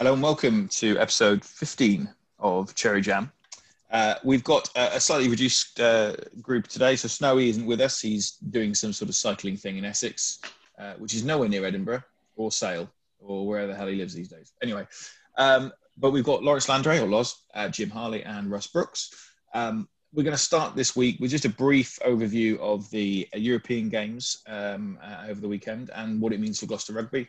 Hello and welcome to episode 15 of Cherry Jam. Uh, we've got a, a slightly reduced uh, group today, so Snowy isn't with us. He's doing some sort of cycling thing in Essex, uh, which is nowhere near Edinburgh or Sale or where the hell he lives these days. Anyway, um, but we've got Lawrence Landry or Loz, uh, Jim Harley, and Russ Brooks. Um, we're going to start this week with just a brief overview of the uh, European Games um, uh, over the weekend and what it means for Gloucester Rugby.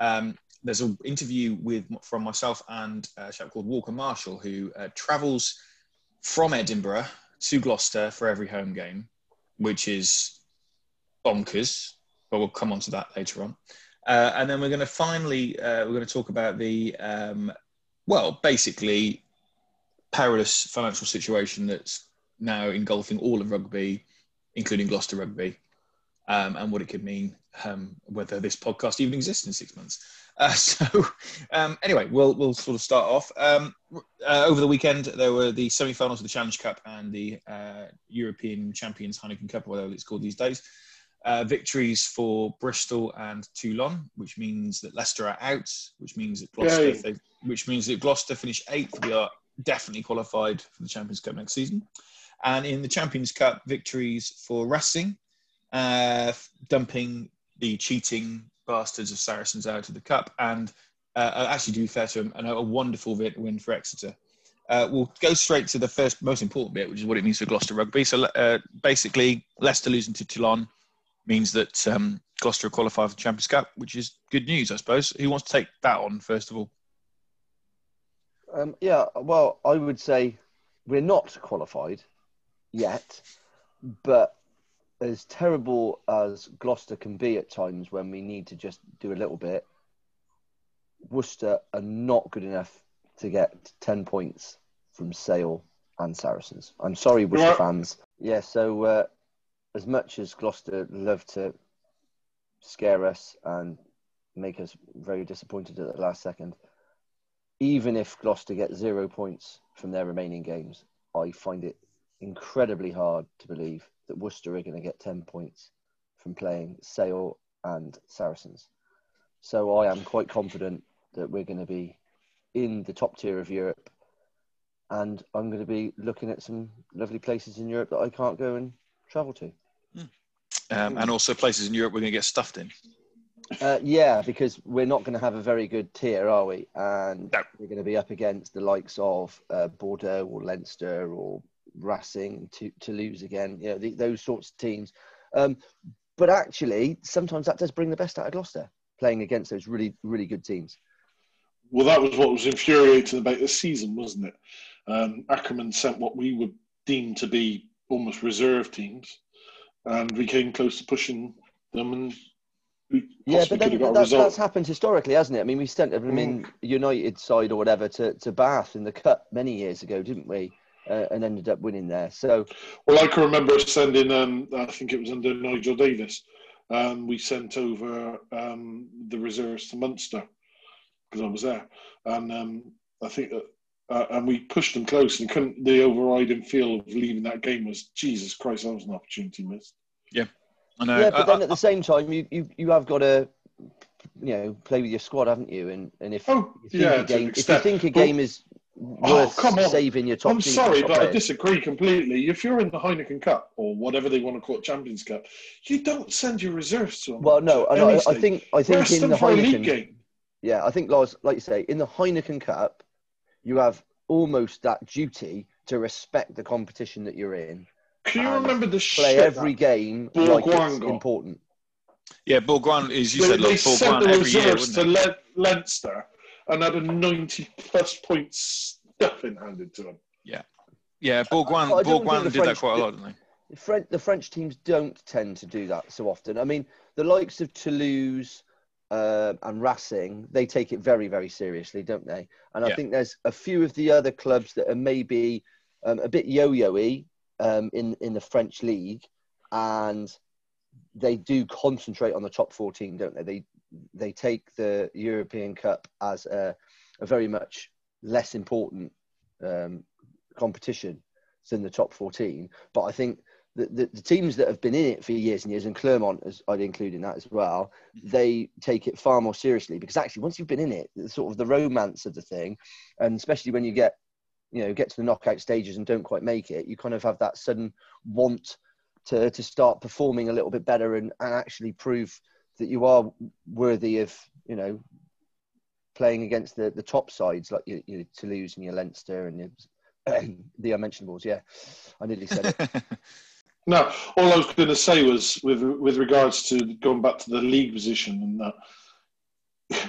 Um, there's an interview with from myself and a chap called Walker Marshall who uh, travels from Edinburgh to Gloucester for every home game, which is bonkers. But we'll come on to that later on. Uh, and then we're going to finally uh, we're going to talk about the um, well, basically perilous financial situation that's now engulfing all of rugby, including Gloucester Rugby, um, and what it could mean um, whether this podcast even exists in six months. Uh, so, um, anyway, we'll we'll sort of start off. Um, uh, over the weekend, there were the semi-finals of the Challenge Cup and the uh, European Champions Heineken Cup, whatever it's called these days. Uh, victories for Bristol and Toulon, which means that Leicester are out, which means that Gloucester, they, which means that Gloucester finish eighth. We are definitely qualified for the Champions Cup next season. And in the Champions Cup, victories for Racing, uh, dumping the cheating bastards of Saracens out of the cup, and uh, actually, to be fair to them, and a wonderful win for Exeter. Uh, we'll go straight to the first most important bit, which is what it means for Gloucester Rugby. So uh, basically, Leicester losing to Toulon means that um, Gloucester qualify for the Champions Cup, which is good news, I suppose. Who wants to take that on first of all? Um, yeah, well, I would say we're not qualified yet, but as terrible as Gloucester can be at times when we need to just do a little bit, Worcester are not good enough to get 10 points from Sale and Saracens. I'm sorry, Worcester yeah. fans. Yeah, so uh, as much as Gloucester love to scare us and make us very disappointed at the last second, even if Gloucester get zero points from their remaining games, I find it incredibly hard to believe that Worcester are going to get 10 points from playing Sale and Saracens. So I am quite confident that we're going to be in the top tier of Europe. And I'm going to be looking at some lovely places in Europe that I can't go and travel to. Um, and also places in Europe we're going to get stuffed in. Uh, yeah, because we're not going to have a very good tier, are we? And no. we're going to be up against the likes of uh, Bordeaux or Leinster or Racing to Toulouse again. You know, the, those sorts of teams. Um, but actually, sometimes that does bring the best out of Gloucester playing against those really, really good teams. Well, that was what was infuriating about this season, wasn't it? Um, Ackermann sent what we would deem to be almost reserve teams, and we came close to pushing them, and yeah, but then that, that's happened historically, hasn't it? I mean, we sent them mm. in United side or whatever to, to Bath in the Cup many years ago, didn't we? Uh, and ended up winning there. So, well, I can remember sending. Um, I think it was under Nigel Davies. Um, we sent over um, the reserves to Munster because I was there, and um, I think that. Uh, and we pushed them close, and couldn't. The overriding feel of leaving that game was Jesus Christ. That was an opportunity missed. Yeah, I know. Yeah, but then at the same time, you, you, you have got to, you know, play with your squad, haven't you? And and if, oh, you, think yeah, a game, if you think a game is worth oh, come on. saving your top. I'm sorry, but I disagree completely. If you're in the Heineken Cup or whatever they want to call it, Champions Cup, you don't send your reserves to them. Well, no, I, I, think I think Rest in the Heineken game Yeah, I think Lars, like you say, in the Heineken Cup, you have almost that duty to respect the competition that you're in. Can you remember the play every game like it's important? Yeah, Bourgoin is you they, said like Bourgoin the every year, to Le- Leinster and had a 90 plus point stuffing handed to him. Yeah. Yeah, Bourgoin, Bourgoin did French, that quite a lot, didn't they? The French, the French teams don't tend to do that so often. I mean, the likes of Toulouse uh, and Racing, they take it very, very seriously, don't they? And I think there's a few of the other clubs that are maybe um, a bit yo-yo-y um, in in the French league, and they do concentrate on the top 14, don't they? They they take the European Cup as a, a very much less important um, competition than the top 14. But I think the, the, the teams that have been in it for years and years, and Clermont, as I'd include in that as well, they take it far more seriously because actually, once you've been in it, sort of the romance of the thing, and especially when you get, you know, get to the knockout stages and don't quite make it, you kind of have that sudden want to to start performing a little bit better and, and actually prove that you are worthy of, you know, playing against the, the top sides like your, your Toulouse and your Leinster and your, the unmentionables. Yeah, I nearly said it. No, all I was going to say was with with regards to going back to the league position and that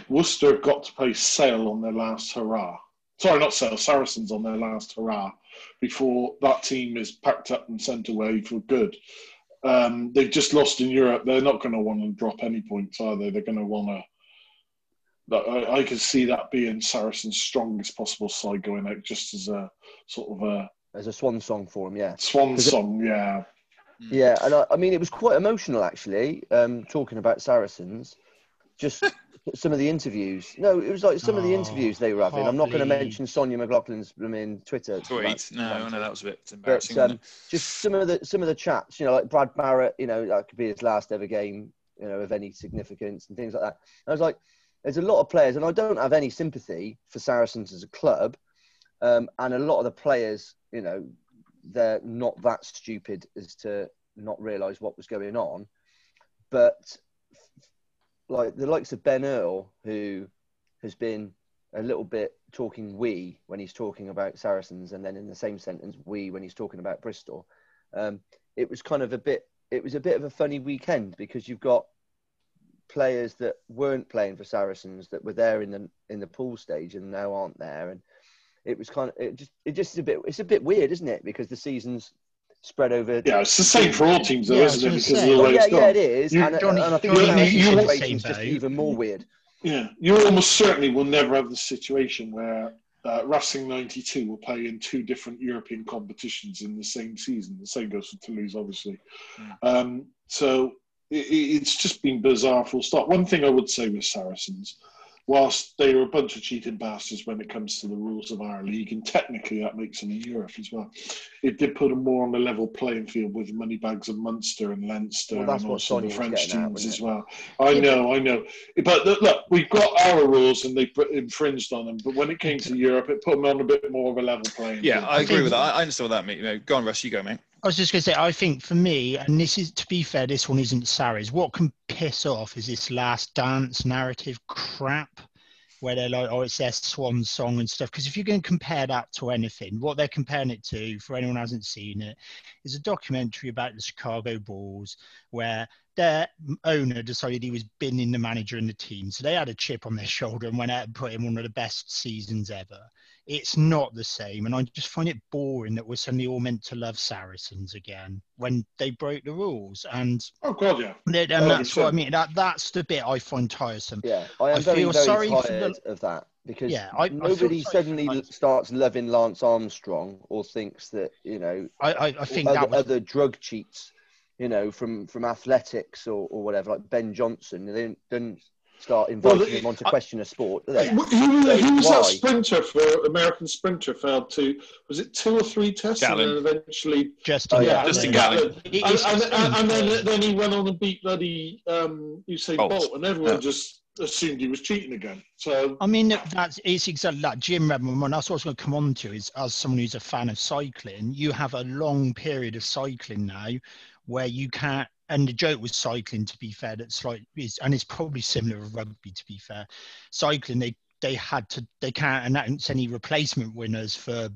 Worcester have got to play Sale on their last hurrah. Sorry, not Sale, Saracens on their last hurrah before that team is packed up and sent away for good. Um, they've just lost in Europe. They're not going to want to drop any points, are they? They're going to want to. I, I can see that being Saracen's strongest possible side going out, just as a sort of a as a swan song for him. Yeah, swan song. Yeah, yeah, and I, I mean it was quite emotional actually. Um, talking about Saracens, just some of the interviews. No, it was like some of the Oh, interviews they were having. I'm not going to mention Sonja McLaughlan's I mean Twitter. Tweet. No, no, that was a bit embarrassing. wasn't um, just some of the some of the chats, you know, like Brad Barritt, you know, that could be his last ever game, you know, of any significance and things like that. And I was like, there's a lot of players, and I don't have any sympathy for Saracens as a club, um, and a lot of the players, you know, they're not that stupid as to not realise what was going on, but like the likes of Ben Earl, who has been a little bit talking we when he's talking about Saracens, and then in the same sentence we when he's talking about Bristol. Um, it was kind of a bit. It was a bit of a funny weekend because you've got players that weren't playing for Saracens that were there in the in the pool stage and now aren't there, and it was kind of it just it just is a bit it's a bit weird, isn't it? Because the season's spread over. yeah. It's the same for all teams, though, Yeah, isn't it? Because of the way yeah, it's yeah, it is, You- and, Johnny- and I think Johnny, the you- you- situation is just even more weird. Yeah, you almost certainly will never have the situation where uh, Racing 92 will play in two different European competitions in the same season. The same goes for Toulouse, obviously. Mm. Um, so it- it's just been bizarre full stop. One thing I would say with Saracens, whilst they are a bunch of cheating bastards when it comes to the rules of our league, and technically that makes them in Europe as well, it did put them more on a level playing field with Moneybags of Munster and Leinster Well, and also the French getting at, teams as well. I know, I know. But look, look, we've got our rules and they put- infringed on them. But when it came to Europe, it put them on a bit more of a level playing. Yeah, field. I agree with that. I I understand what that means. You know, go on, Russ. You go, mate. I was just going to say, I think for me, and this is to be fair, this one isn't Sarries'. What can piss off is this last dance narrative crap, where they're like, "Oh, it's their swan song and stuff." Because if you're going to compare that to anything, what they're comparing it to, for anyone who hasn't seen it, is a documentary about the Chicago Bulls, where their owner decided he was binning the manager and the team, so they had a chip on their shoulder and went out and put in one of the best seasons ever it's not the same. And I just find it boring that we're suddenly all meant to love Saracens again when they broke the rules. And, Oh God, yeah. and that's what I mean. That that's the bit I find tiresome. Yeah, I am I very, feel very sorry for tired the- of that because Yeah, I- I nobody sorry for suddenly the starts loving Lance Armstrong or thinks that you know I, I, I think other, that was other drug cheats, you know, from from athletics or, or whatever, like Ben Johnson. They don't, don't start inviting Well, him on to question a sport, do they? Yeah. Who, who was that sprinter for American sprinter? Failed to was it two or three tests Gatlin. and then eventually Justin Oh, yeah, Gatlin. Justin Gatlin. It and, is and, and, then, then he went on and beat bloody um, Usain Bolt. Bolt, and everyone Yeah. just assumed he was cheating again. So I mean, that's it's exactly that. Jim Redmond, and that's what I was going to come on to is as someone who's a fan of cycling, you have a long period of cycling now where you can't. And the joke was cycling, to be fair, that's like, and it's probably similar with rugby, to be fair. Cycling, they they had to, they can't announce any replacement winners for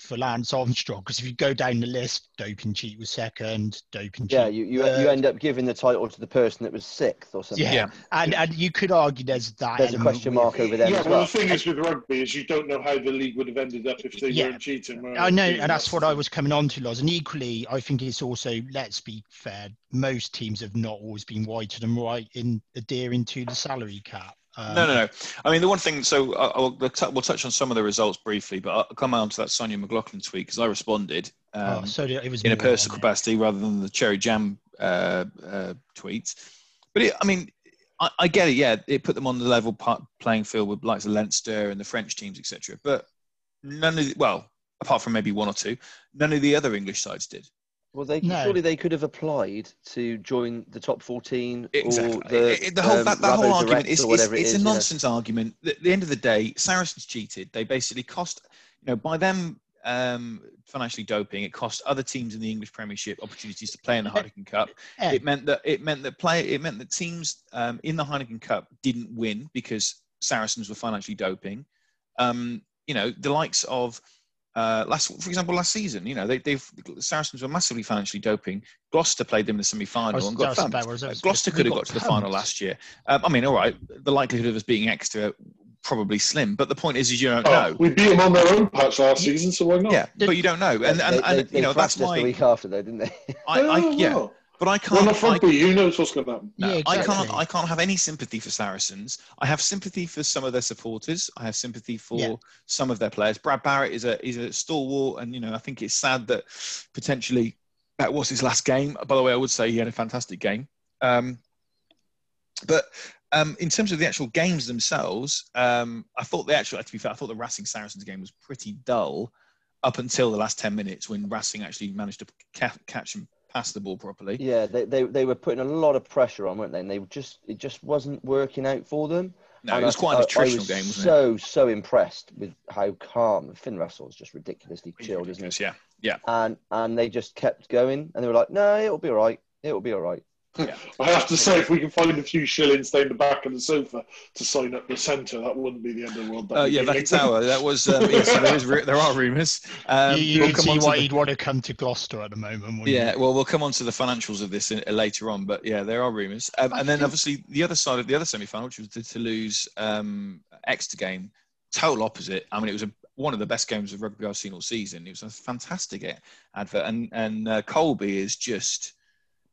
for Lance Armstrong because if you go down the list, doping cheat was second, doping cheat Yeah, you, you, third. you end up giving the title to the person that was sixth or something. Yeah. Yeah. and and you could argue there's that. There's a question mark it. over there. yeah, as well, well. the thing is with rugby is you don't know how the league would have ended up if they Yeah. weren't cheating. were I know, Yeah, and that's what I was coming on to, Loz. And equally, I think it's also, let's be fair, most teams have not always been whiter than right in adhering to the salary cap. Um, No, no, no. I mean, the one thing. So I- I'll, we'll touch on some of the results briefly, but I'll come on to that Sonja McLaughlan tweet because I responded oh, um, so it was in a personal capacity rather than the Cherry Jam uh, uh, tweets. But it, I mean, I, I get it. Yeah, it put them on the level part, playing field with likes of Leinster and the French teams, etc. But none of the, well, apart from maybe one or two, none of the other English sides did. Well, they No. surely they could have applied to join the top fourteen Exactly. or the, It- it- the whole um, that, that whole argument is, or is it it's is, a you know. nonsense argument. At the end of the day, Saracens cheated. They basically cost, you know, by them um, financially doping, it cost other teams in the English Premiership opportunities to play in the Heineken Cup. Eh, It meant that it meant that play it meant that teams um, in the Heineken Cup didn't win because Saracens were financially doping. Um, you know, the likes of uh, last, for example, last season, you know, they, they've Saracens were massively financially doping. Gloucester played them in the semi-final and got thumped. about what I was- Uh, Gloucester could have got got to the final last year. Um, I mean, all right, the likelihood of us being extra probably slim, but the point is, is you don't Oh, know. we beat them on their own patch last season, so why not? Yeah, but you don't know, and and, and they, they you know that's thrashed us the why week after, though, didn't they? I, I Oh, yeah, well. But I can't. off I, rugby, who knows what's going to happen? no, Yeah, I can't. I can't have any sympathy for Saracens. I have sympathy for some of their supporters. I have sympathy for Yeah. some of their players. Brad Barritt is a is a stalwart, and you know I think it's sad that potentially that was his last game. By the way, I would say he had a fantastic game. Um, but um, in terms of the actual games themselves, um, I thought the actual, to be fair, I thought the Racing Saracens game was pretty dull up until the last 10 minutes when Racing actually managed to ca- catch and pass the ball properly. Yeah, they, they they were putting a lot of pressure on, weren't they? And they were just it just wasn't working out for them. No, And it was I- quite I- an attritional I was game, wasn't it? so so impressed with how calm Finn Russell's just ridiculously chilled, isn't he? Yeah, yeah. And and they just kept going, and they were like, "No, it'll be all right. It'll be all right." I have to say, if we can find a few shillings stay in the back of the sofa to sign up the centre, that wouldn't be the end of the world. Uh, yeah, That'd be Vakatawa. That was um, yeah, so there is there are rumours. Um, you you we'll come see on why the, you'd want to come to Gloucester at the moment. wouldn't you? Yeah, well, we'll come on to the financials of this in, uh, later on, but yeah, there are rumours. Um, and then think- obviously the other side of the other semi-final, which was the Toulouse um, Exeter game, total opposite. I mean, it was a, one of the best games of rugby I've seen all season. It was a fantastic advert, and and uh, Kolbe is just.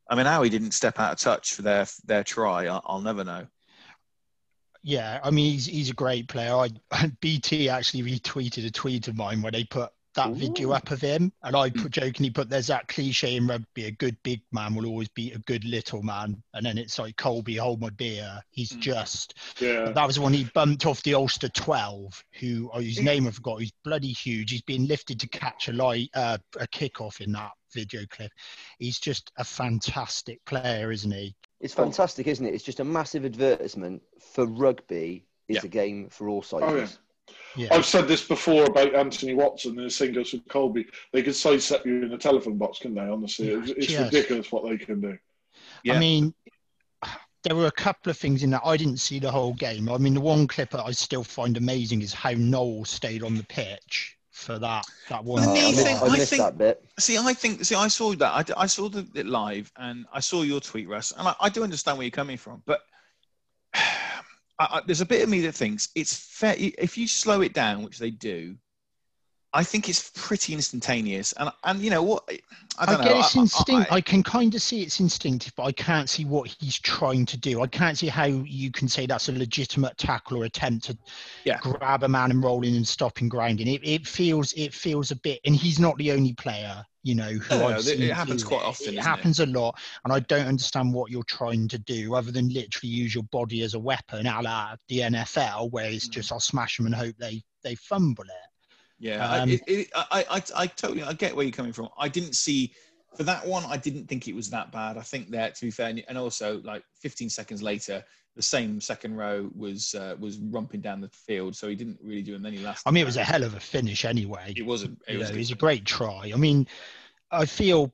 I mean, how he didn't step out of touch for their their try, I'll, I'll never know. Yeah, I mean he's he's a great player. I BT actually retweeted a tweet of mine where they put that video up of him, and I put jokingly put there's that cliche in rugby: a good big man will always beat a good little man, and then it's like Kolbe, hold my beer. He's Mm. just Yeah. that was when he bumped off the Ulster 12, who oh, his name I forgot. He's bloody huge. He's been lifted to catch a light uh, a kickoff in that video clip. He's just a fantastic player, isn't he? It's fantastic, isn't it? It's just a massive advertisement for rugby. Is Yeah. a game for all Oh, yeah. Sizes. Yeah. I've said this before about Anthony Watson, and the same goes with Kolbe. They could sidestep you in a telephone box, can they? Honestly, it's, it's ridiculous what they can do. Yeah. I mean, there were a couple of things in that I didn't see the whole game. I mean, the one clip that I still find amazing is how Noel stayed on the pitch for that that one. For Oh, me, I I missed, think- I I missed think- that bit. See, I think. See, I saw that. I, I saw the, it live, and I saw your tweet, Russ, and I, I do understand where you're coming from. But I, I, there's a bit of me that thinks it's fair if you slow it down, which they do. I think it's pretty instantaneous, and and you know what? I I, don't get know. it's I- I- I- I, can kind of see it's instinctive, but I can't see what he's trying to do. I can't see how you can say that's a legitimate tackle or attempt to Yeah. grab a man and roll in and stop him grinding. It, it feels it feels a bit, and he's not the only player, you know, who No, no, I've it seen happens do quite often, It isn't it? happens a lot, and I don't understand what you're trying to do, other than literally use your body as a weapon, a la the NFL, where it's Mm. just I'll smash them and hope they they fumble it. Yeah, I- Um, it, it, I, I, I totally, I get where you're coming from. I didn't see for that one. I didn't think it was that bad. I think that, to be fair, and also like 15 seconds later, the same second row was uh, was rumping down the field, so he didn't really do any last. I mean, it was a hell of a finish anyway. It wasn't. It was know, good. it was a great try. I mean, I feel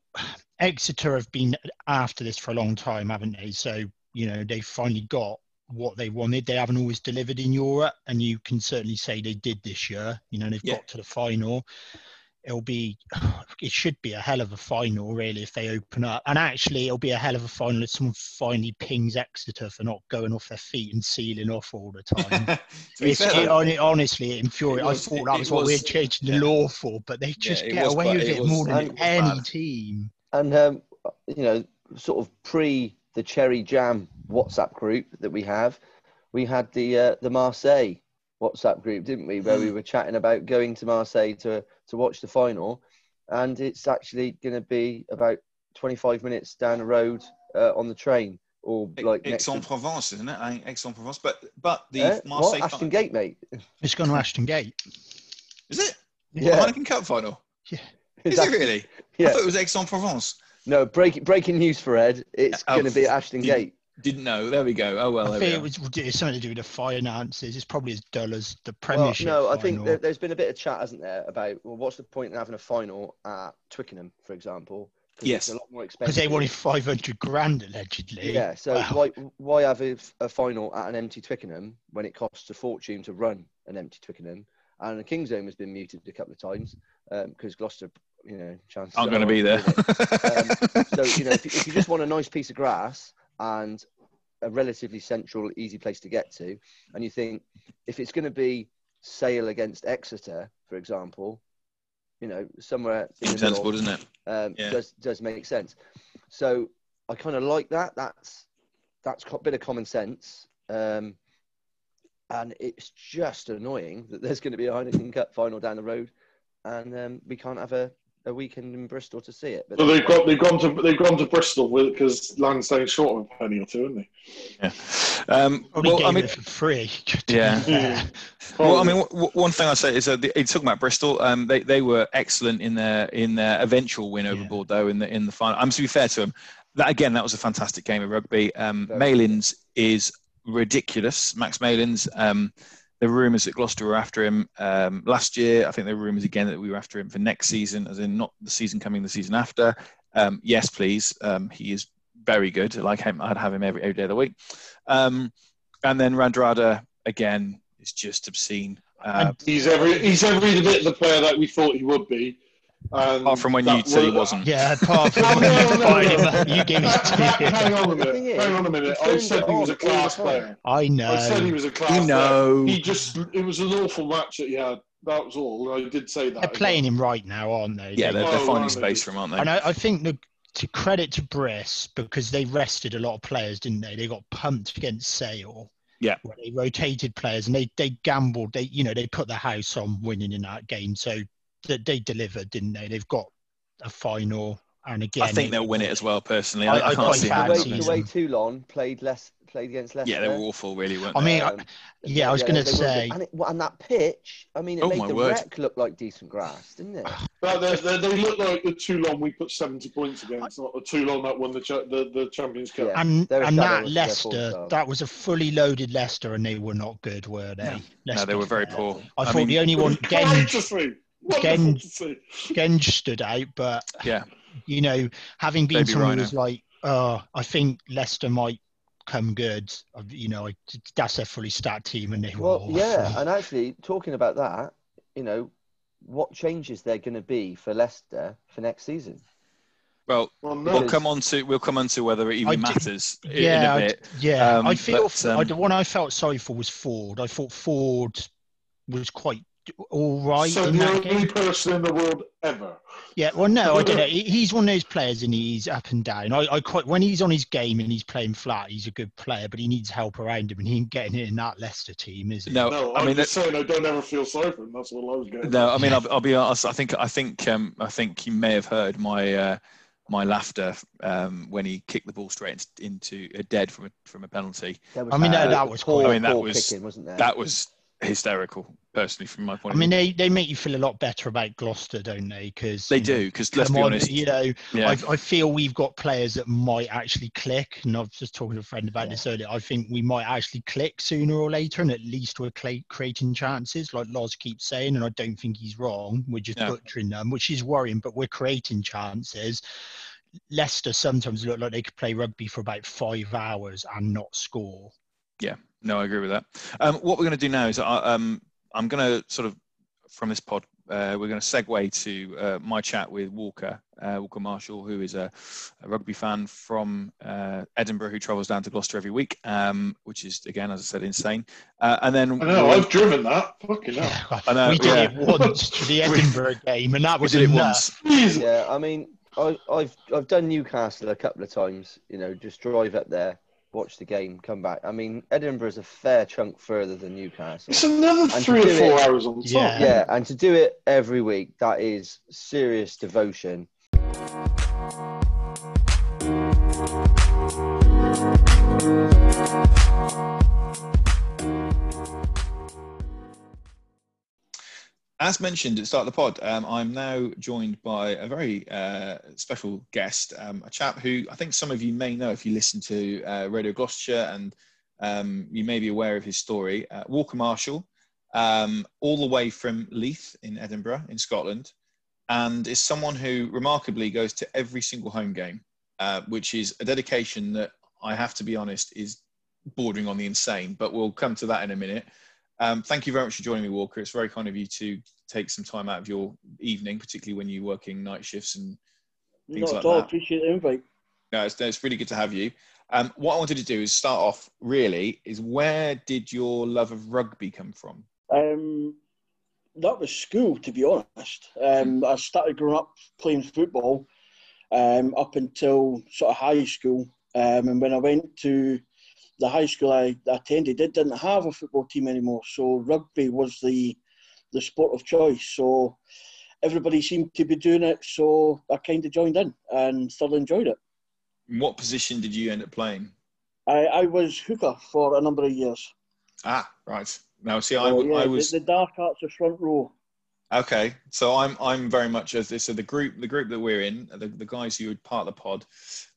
Exeter have been after this for a long time, haven't they? So you know, they finally got what they wanted. They haven't always delivered in Europe, and you can certainly say they did this year. You know, they've Yeah. got to the final. It'll be, it should be a hell of a final, really, if they open up. And actually, it'll be a hell of a final if someone finally pings Exeter for not going off their feet and sealing off all the time. It's, fair, it, though, honestly, it infuriated. It I thought it- that it was what we was- were changing the yeah. law for, but they just it get was away bad- with it it was- more than it any bad. team. And um, you know, sort of pre the Cherry Jam WhatsApp group that we have, we had the uh, the Marseille WhatsApp group, didn't we? Where we Mm. were chatting about going to Marseille to to watch the final, and it's actually going to be about 25 minutes down the road uh, on the train, or like next to, Aix-en-Provence, isn't it? I Aix-en-Provence, but but the Eh? Marseille what? Ashton fi- Gate, mate. It's gone to Ashton Gate. is it? Yeah. The Heineken Cup final. Yeah. Is It's it really? Yeah. I thought it was Aix-en-Provence. No, break, breaking news for Ed. It's Oh, going to be Ashton did- Gate. Didn't know. There we go. Oh well. I There we think are. it was it's something to do with the finances. It's probably as dull as the Well, Premiership. no, I think there, there's been a bit of chat, hasn't there, about well, what's the point in having a final at Twickenham, for example? Yes. a lot more because expensive. they wanted 500 grand allegedly. Yeah, so Wow. why why have a, a final at an empty Twickenham when it costs a fortune to run an empty Twickenham? And the Kingsholm has been muted a couple of times um, because Gloucester, you know, chances I'm going to be there. Um, so you know, if, you- if you just want a nice piece of grass and a relatively central, easy place to get to, and you think if it's going to be Sale against Exeter, for example, you know, somewhere in Seems the middle, sensible, doesn't it? um, Yeah. does does make sense. So I kind of like that. That's that's a bit of common sense. Um, and it's just annoying that there's going to be a Heineken Cup final down the road, and um, we can't have a, a weekend in Bristol to see it. But So they've got they've gone to they've gone to Bristol because Lansdown's short of a penny or two, haven't they? Yeah. Um, Probably well, gave I mean, it for free. to be Yeah. Well, I mean, w- w- one thing I say is that the, it's talking about Bristol. Um, they they were excellent in their in their eventual win over Yeah. Bordeaux in the in the final. I'm to be fair to them. That again, that was a fantastic game of rugby. Um, Malins is ridiculous. Max Malins. Um, there were rumours that Gloucester were after him um, last year. I think there were rumours again that we were after him for next season, as in not the season coming, the season after. Um, yes, please. Um, he is very good. Like him, I'd have him every, every day of the week. Um, and then Radradra again is just obscene. Uh, He's every he's every bit of the player that we thought he would be. And apart from when that you said he was- wasn't. Yeah, apart from no. you gave it to me. Hang on a minute. Hang on a minute. he I turned said he was a class all the time. player. I know. I said he was a class You know. player. He just it was an awful match that he had. That was all. I did say that. They're playing him right now, aren't they? Yeah, They- they're, they're Oh, finding right, space they- for him, aren't they? And I, I think the, to credit to Briss because they rested a lot of players, didn't they? They got pumped against Sale. Yeah. Where they rotated players and they they gambled. They you know they put the house on winning in that game, so they, they delivered, didn't they? They've got a final, and again, I think they- they'll win it as well. Personally, I- I, I, I can't quite see The how. way, fancy not the gonna- way Toulon played less played against Leicester. Yeah, they were awful, really, weren't I they? mean, I- Um, yeah, I was gonna say- and, it, and that pitch. I mean, it Oh, made the word. wreck look like decent grass, didn't it? But they, they, they look like the Toulon we put 70 points against, not the Toulon that won the cha- the, the Champions Cup. Yeah. and and that Leicester, that was a fully loaded Leicester, and they were not good, were they? No. No, they were very poor. I, thought mean, the only one, Great Genge, to Genge- to see. Genge stood out, but yeah, you know, having been Baby someone Rhino. who was like, oh, I think Leicester might come good. You know, I- that's their fully stacked team, and they were Well, awful. yeah, and actually talking about that, you know, what changes they're going to be for Leicester for next season? well, Well, we'll come on to we'll come on to whether it even I matters i- yeah, in a I- bit. yeah. Um, I feel but, I, um, the one I felt sorry for was Ford. I thought Ford was quite all right so in the only person in the world ever. Yeah, well, no, I don't know. He's one of those players, and he's up and down. I, I quite when he's on his game and he's playing flat, he's a good player, but he needs help around him, and he ain't getting it in that Leicester team, is he? No, No, I I'm mean, just saying I don't ever feel sorry for him. That's what I was getting. No, I mean, I'll, I'll be honest. I think, I think, um, I think you may have heard my uh, my laughter um, when he kicked the ball straight into a dead from a from a penalty. There I mean, that- that was poor, quite- I mean, that poor was- kicking, wasn't there? That was hysterical, personally, from my point of view. I mean, they, they make you feel a lot better about Gloucester, don't they? Because They do, because let's be on, honest. you know, Yeah, I, I feel we've got players that might actually click, and I was just talking to a friend about Yeah. this earlier. I think we might actually click sooner or later, and at least we're cla creating chances, like Loz keeps saying, and I don't think he's wrong. We're just No. butchering them, which is worrying, but we're creating chances. Leicester sometimes look like they could play rugby for about five hours and not score. Yeah, no, I agree with that. Um, what we're going to do now is I, um, I'm going to sort of from this pod. Uh, we're going to segue to uh, my chat with Walker, uh, Walker Marshall, who is a, a rugby fan from uh, Edinburgh who travels down to Gloucester every week, um, which is, again, as I said, insane. Uh, and then I know, I've driven that. Fucking hell. Yeah, I know, we did yeah. it once to the Edinburgh game, and that we was did it once. Yeah, I mean, I, I've I've done Newcastle a couple of times. You know, just drive up there, watch the game, come back. I mean, Edinburgh is a fair chunk further than Newcastle. It's another to three or four it- hours on the top. Yeah. Yeah, and to do it every week, that is serious devotion. As mentioned at the start of the pod, um, I'm now joined by a very uh, special guest, um, a chap who I think some of you may know if you listen to uh, Radio Gloucestershire and um, you may be aware of his story. Uh, Walker Marshall, um, all the way from Leith in Edinburgh, in Scotland, and is someone who remarkably goes to every single home game, uh, which is a dedication that I have to be honest is bordering on the insane, but we'll come to that in a minute. Um, thank you very much for joining me, Walker. It's very kind of you to take some time out of your evening, particularly when you're working night shifts and things Not like at all. that. Appreciate the invite. No, it's, it's really good to have you. Um, what I wanted to do is start off really is where did your love of rugby come from? Um, that was school, to be honest. Um, I started growing up playing football um, up until sort of high school. Um, and when I went to the high school I attended, it didn't have a football team anymore. So rugby was the the sport of choice. So everybody seemed to be doing it. So I kind of joined in and thoroughly enjoyed it. What position did you end up playing? I, I was hooker for a number of years. Ah, right. Now, see, I, So, yeah, I the- was the, dark arts of front row. Okay. So I'm I'm very much as this. so the group the group that we're in the, the guys who are part of the pod,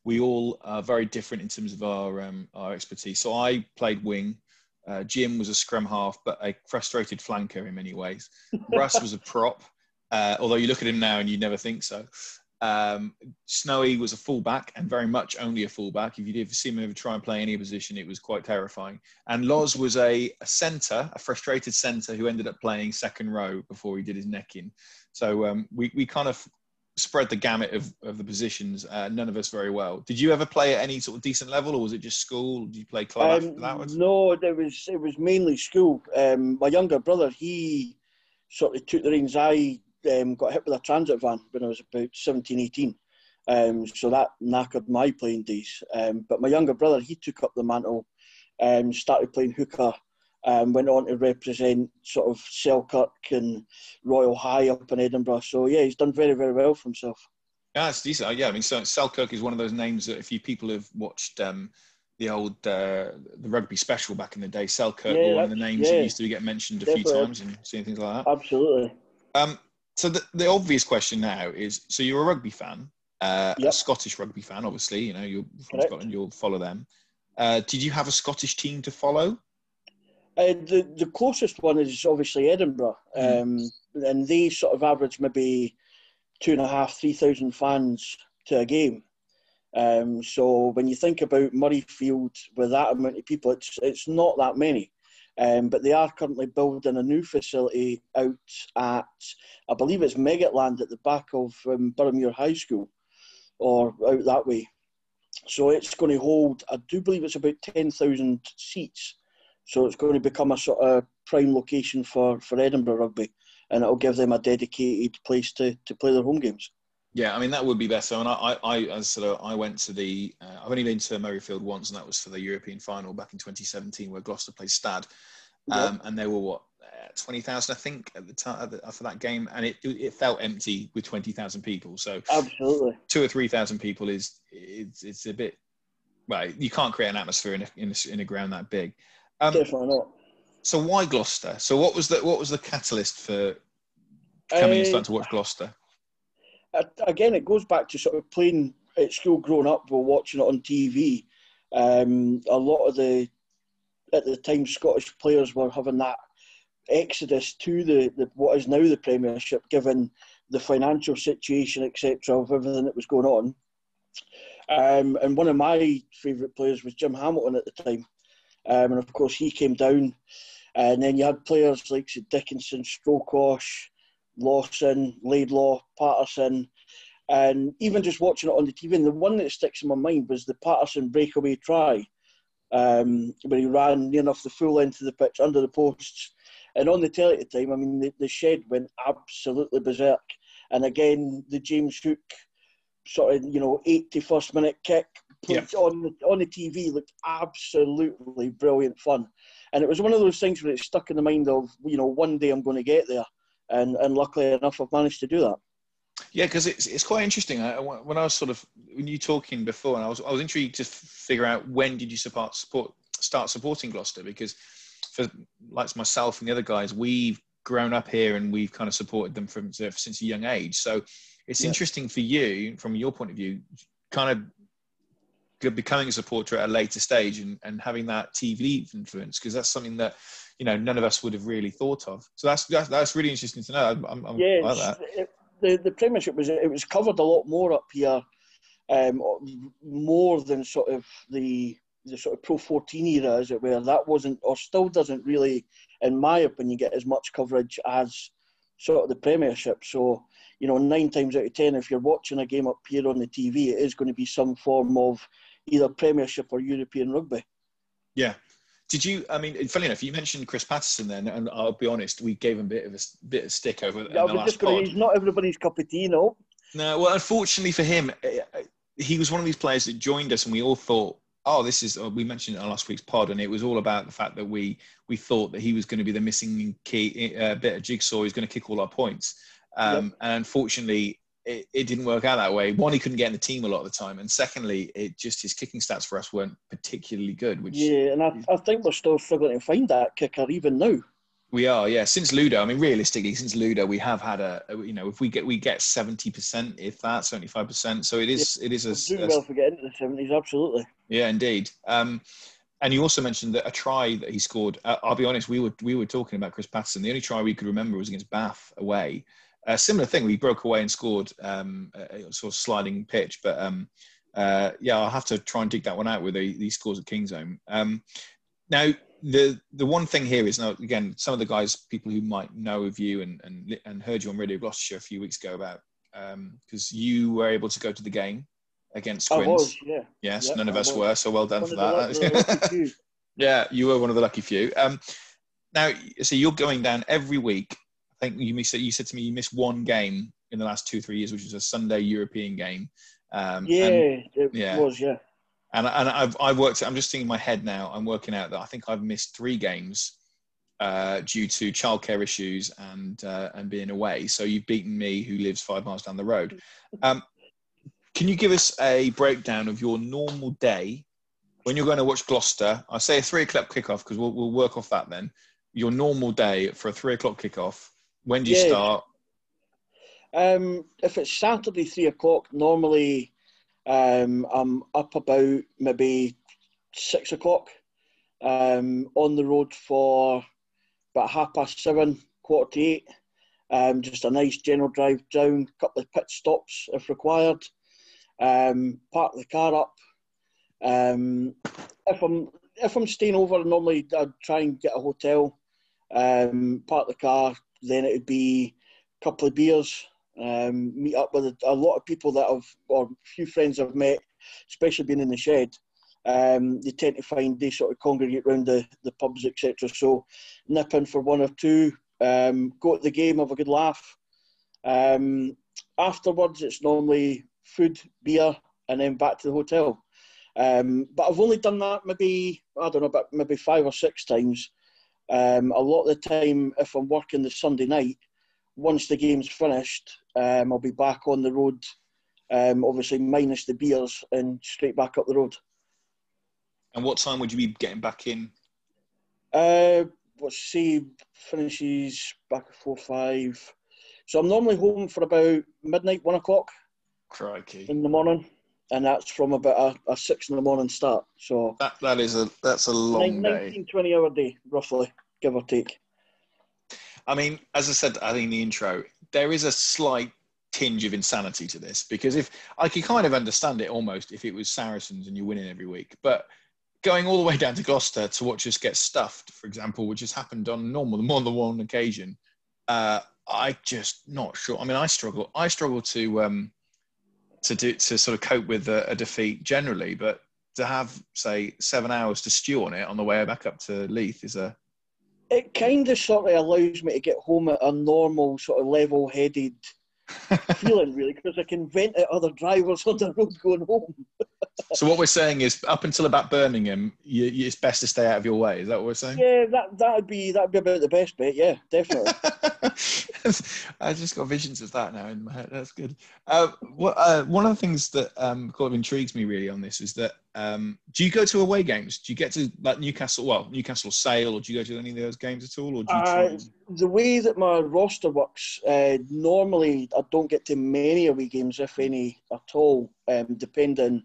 we all are very different in terms of our um, our expertise. So I played wing. Uh, Jim was a scrum half, but a frustrated flanker in many ways. Russ was a prop, uh, although you look at him now and you never think so. Um, Snowy was a fullback and very much only a fullback. If you did see him ever try and play any position, it was quite terrifying. And Loz was a, a centre, a frustrated centre who ended up playing second row before he did his neck in. So um, we, we kind of spread the gamut of, of the positions, uh, none of us very well. Did you ever play at any sort of decent level or was it just school? Did you play club Um, one? no, it was it was mainly school. Um, my younger brother, he sort of took the reins. I um, got hit with a transit van when I was about 17, 18. Um, so that knackered my playing days. Um, but my younger brother, he took up the mantle, um, started playing hooker, um, went on to represent sort of Selkirk and Royal High up in Edinburgh. So yeah, he's done very, very well for himself. Yeah, it's decent. Yeah, I mean, so Selkirk is one of those names that if you people have watched um, the old uh, the rugby special back in the day, Selkirk Yeah, one of the names yeah. that used to get mentioned a few times and seeing things like that. Absolutely. Um, so the, the obvious question now is: so you're a rugby fan, uh, a Scottish rugby fan, obviously. You know, you're from Correct. Scotland. You'll follow them. Uh, did you have a Scottish team to follow? Uh, the the closest one is obviously Edinburgh, um, and they sort of average maybe two and a half, three thousand fans to a game. Um, so when you think about Murrayfield with that amount of people, it's it's not that many. Um, but they are currently building a new facility out at, I believe it's Meggetland at the back of um, Boroughmuir High School, or out that way. So it's going to hold, I do believe it's about 10,000 seats. So it's going to become a sort of prime location for, for Edinburgh Rugby, and it'll give them a dedicated place to, to play their home games. Yeah, I mean that would be better. And I, I, I as sort of, I went to the, uh, I've only been to Murrayfield once, and that was for the European final back in 2017, where Gloucester played Stade, um, and they were what uh, 20,000, I think, at the time for that game, and it it felt empty with 20,000 people. So Absolutely. two or three thousand people is it's it's a bit well, you can't create an atmosphere in a, in a, in a ground that big. Um, Definitely not. so why Gloucester? So what was the what was the catalyst for coming and Uh, starting to watch Gloucester? Again, it goes back to sort of playing at school growing up while watching it on TV. Um, a lot of the, at the time, Scottish players were having that exodus to the, the what is now the Premiership, given the financial situation, etc., of everything that was going on. Um, and one of my favourite players was Jim Hamilton at the time. Um, and of course, he came down. And then you had players like Dickinson, Strokosch, Lawson, Laidlaw, Paterson, and even just watching it on the TV. And the one that sticks in my mind was the Paterson breakaway try, um, where he ran near enough the full length of the pitch under the posts. And on the telly at the time, I mean, the, the shed went absolutely berserk. And again, the James Hook sort of, you know, 81st minute kick played on, the, on the TV looked absolutely brilliant fun. And it was one of those things where it stuck in the mind of, you know, one day I'm going to get there. And, and luckily enough, I've managed to do that. Yeah, because it's it's quite interesting. I, when I was sort of when you talking before, and I was I was intrigued to figure out when did you support support start supporting Gloucester because for like myself and the other guys, we've grown up here and we've kind of supported them from since a young age. So it's Yeah. interesting for you, from your point of view, kind of becoming a supporter at a later stage and, and having that TV influence because that's something that you know none of us would have really thought of. So that's that's, that's really interesting to know. I'm, I'm, yeah, like that. it- the the Premiership was it was covered a lot more up here, um, more than sort of the the sort of Pro 14 era, as it were. That wasn't or still doesn't really, in my opinion, get as much coverage as sort of the Premiership. So you know, nine times out of ten, if you're watching a game up here on the TV, it is going to be some form of either Premiership or European rugby. Yeah. Did you? I mean, funny enough, you mentioned Chris Paterson then, and I'll be honest, we gave him a bit of a bit of stick over in I the last pod. He's not everybody's cup of tea, no. No, well, unfortunately for him, eh, eh, he was one of these players that joined us, and we all thought, "Oh, this is." oh, We mentioned it on last week's pod, and it was all about the fact that we we thought that he was going to be the missing key uh, bit of jigsaw. He's going to kick all our points, um, and unfortunately, it, it didn't work out that way. One, he couldn't get in the team a lot of the time, and secondly, it just his kicking stats for us weren't particularly good. Which Yeah, and I, I think we're still struggling to find that kicker even now. we are, yeah. Since Ludo, I mean, realistically, since Ludo, we have had a, you know, if we get we get seventy percent, if that, seventy five percent. So it is, it is a, a- well for getting into the seventies, absolutely. Yeah, indeed. Um, and you also mentioned that a try that he scored. Uh, I'll be honest, we were we were talking about Chris Paterson. The only try we could remember was against Bath away. A similar thing. We broke away and scored um, a, sort of sliding pitch. But um, uh, yeah, I'll have to try and dig that one out with the, these scores at Kingsholm. Um, now, the the one thing here is now again some of the guys, people who might know of you and and, and heard you on Radio Gloucestershire a few weeks ago about because you were able to go to the game against I Quins. was, yeah. Yes, Yeah, none of I us was. were, so well done One for of the luck- the that. yeah, you were one of the lucky few. Um, now, so you're going down every week. I think you miss, you said to me you missed one game in the last two three years, which was a Sunday European game. Um, yeah, and, it yeah. was, yeah. and and I've I've worked. I'm just thinking in my head now. I'm working out that I think I've missed three games uh, due to childcare issues and uh, and being away. So you've beaten me, who lives five miles down the road. Um, can you give us a breakdown of your normal day when you're going to watch Gloucester? I say a three o'clock kickoff because we'll we'll work off that then. Your normal day for a three o'clock kickoff. When do you Yeah. start? Um, if it's Saturday three o'clock, normally um, I'm up about maybe six o'clock. Um, on the road for about half past seven, quarter to eight. Um, just a nice general drive down, couple of pit stops if required. Um, park the car up. Um, if I'm if I'm staying over, normally I'd try and get a hotel. Um, park the car. Then it would be a couple of beers. Um, meet up with a, lot of people that I've or a few friends I've met, especially being in the shed. Um, tend to find they sort of congregate around the, the pubs, etc. So nip in for one or two, um, go to the game, have a good laugh. Um, afterwards, it's normally food, beer, and then back to the hotel. Um, but I've only done that maybe I don't know, about maybe five or six times. Um, a lot of the time, if I'm working the Sunday night, once the game's finished, um, I'll be back on the road. Um, obviously, minus the beers, and straight back up the road. And what time would you be getting back in? Uh, let's see, finishes back at four five. So I'm normally home for about midnight, one o'clock Crikey. in the morning, and that's from about a, a six in the morning start. So That that is a that's a long nine- day. 19, 20 hour day, roughly, give or take. I mean, as I said, I think in the intro, there is a slight tinge of insanity to this because if I could kind of understand it almost if it was Saracens and you're winning every week, but going all the way down to Gloucester to watch us get stuffed, for example, which has happened on normal more than one occasion, uh, I just not sure. I mean, I struggle. I struggle to um, to do to sort of cope with a, a defeat generally, but to have say seven hours to stew on it on the way back up to Leith is a It kind of sort of allows me to get home at a normal, sort of level headed feeling, really, because I can vent at other drivers on the road going home. So what we're saying is, up until about Birmingham, you, you, it's best to stay out of your way. Is that what we're saying? Yeah, that that'd be that'd be about the best bit. Yeah, definitely. I just got visions of that now in my head. That's good. Uh, what, uh, one of the things that um, kind of intrigues me really on this is that um, do you go to away games? Do you get to like Newcastle? Well, Newcastle Sale, or do you go to any of those games at all? Or do you uh, the way that my roster works, uh, normally I don't get to many away games, if any at all, um, depending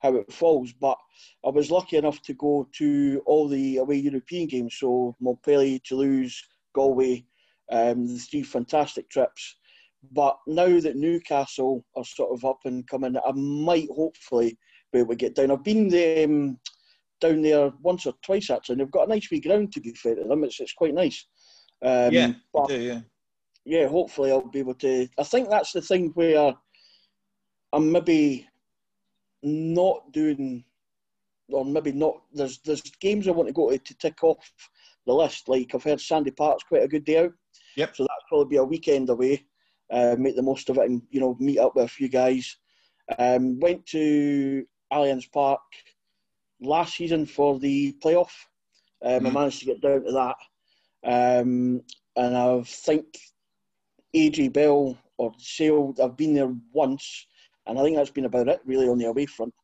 how it falls. But I was lucky enough to go to all the away European games, so Montpellier, Toulouse, Galway, um, the three fantastic trips. But now that Newcastle are sort of up and coming, I might hopefully be able to get down. I've been um, down there once or twice actually, and they've got a nice wee ground to be fair to them. It's, it's quite nice. Um, yeah, but, do, yeah. Yeah, hopefully I'll be able to. I think that's the thing where I'm maybe not doing, or maybe not. There's there's games I want to go to to tick off the list. Like I've heard Sandy Park's quite a good day out. Yep. So that'll probably be a weekend away. Uh, make the most of it and you know meet up with a few guys. Um, went to Allianz Park last season for the playoff. Um, mm-hmm. I managed to get down to that, um, and I think AJ Bell or Sale. I've been there once, and I think that's been about it really on the away front.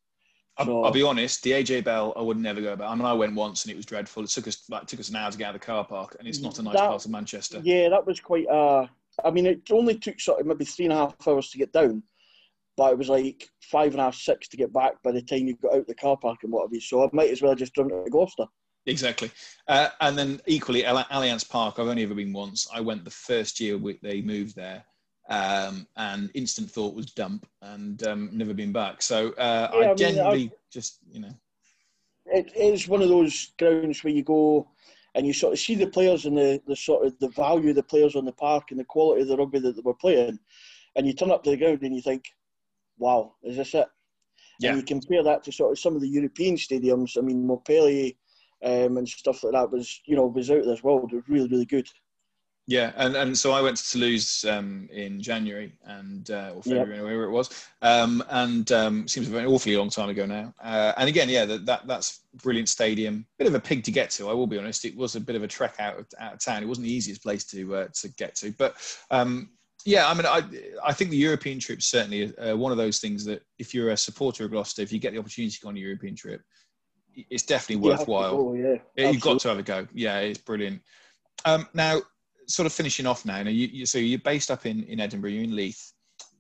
I'll, I'll, be honest. The AJ Bell, I would never go back. I mean, I went once and it was dreadful. It took us like took us an hour to get out of the car park, and it's not a nice that, part of Manchester. Yeah, that was quite. Uh, I mean, it only took sort of maybe three and a half hours to get down, but it was like five and a half, six to get back by the time you got out of the car park and whatever. So I might as well just driven to Gloucester. Exactly, uh, and then equally, Allianz Park. I've only ever been once. I went the first year they moved there um, and instant thought was dump and um, never been back. So uh, yeah, I, I mean, generally just, you know. It is one of those grounds where you go and you sort of see the players and the, the sort of the value of the players on the park and the quality of the rugby that they were playing. And you turn up to the ground and you think, wow, is this it? Yeah. And you compare that to sort of some of the European stadiums. I mean, Montpellier um, and stuff like that was, you know, was out of this world. It was really, really good. Yeah, and, and so I went to Toulouse um, in January and uh, or February, yep. wherever it was, um, and um, seems an awfully long time ago now. Uh, and again, yeah, that, that that's brilliant stadium. Bit of a pig to get to, I will be honest. It was a bit of a trek out of, out of town. It wasn't the easiest place to uh, to get to, but um, yeah, I mean, I I think the European trip certainly uh, one of those things that if you're a supporter of Gloucester, if you get the opportunity to go on a European trip, it's definitely worthwhile. yeah, yeah you've got to have a go. Yeah, it's brilliant. Um, now sort of finishing off now. now you, you, so you're based up in, in Edinburgh, you're in Leith.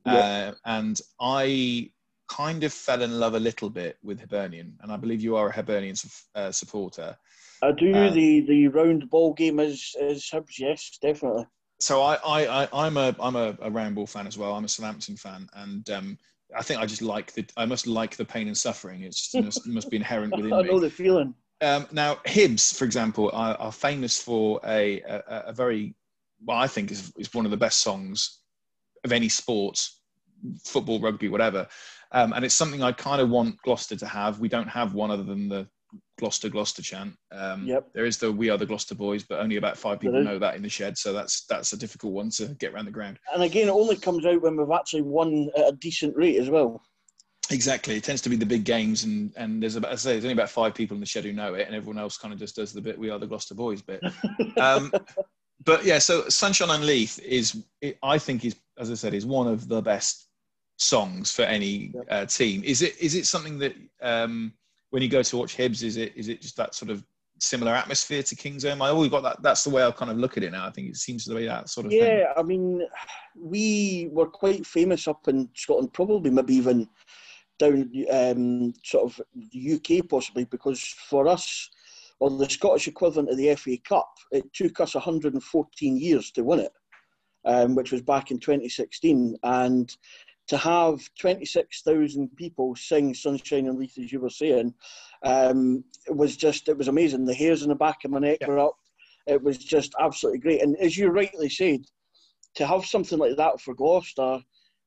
Yeah. Uh, and I kind of fell in love a little bit with Hibernian, and I believe you are a Hibernian uh, supporter. I do. Um, the the round ball game as is Hibs, yes, definitely. So I I I am a I'm a, a round ball fan as well. I'm a Southampton fan, and um, I think I just like the I must like the pain and suffering. It's it must, must be inherent within I me. I know the feeling. Um, now, Hibs, for example, are, are famous for a, a, a, very, well, I think is, is one of the best songs of any sport, football, rugby, whatever. Um, and it's something I kind of want Gloucester to have. We don't have one other than the Gloucester Gloucester chant. Um, yep. There is the "We Are the Gloucester Boys," but only about five people know that in the shed, so that's that's a difficult one to get around the ground. And again, it only comes out when we've actually won at a decent rate as well. Exactly. It tends to be the big games, and, and there's about, I say, there's only about five people in the shed who know it, and everyone else kind of just does the bit. We are the Gloucester boys bit. Um, but yeah, so Sunshine on Leith is, I think, is as I said, is one of the best songs for any uh, team. Is it is it something that um, when you go to watch Hibs, is it is it just that sort of similar atmosphere to Kingsholm? I always got that. That's the way I kind of look at it now. I think it seems to be that sort of. Yeah, thing. I mean, we were quite famous up in Scotland, probably maybe even down um, sort of UK possibly because for us, or the Scottish equivalent of the FA Cup, it took us 114 years to win it, um, which was back in 2016. And to have 26,000 people sing Sunshine and Leith, as you were saying, um, it was just, it was amazing. The hairs in the back of my neck yeah. were up. It was just absolutely great. And as you rightly said, to have something like that for Gloucester,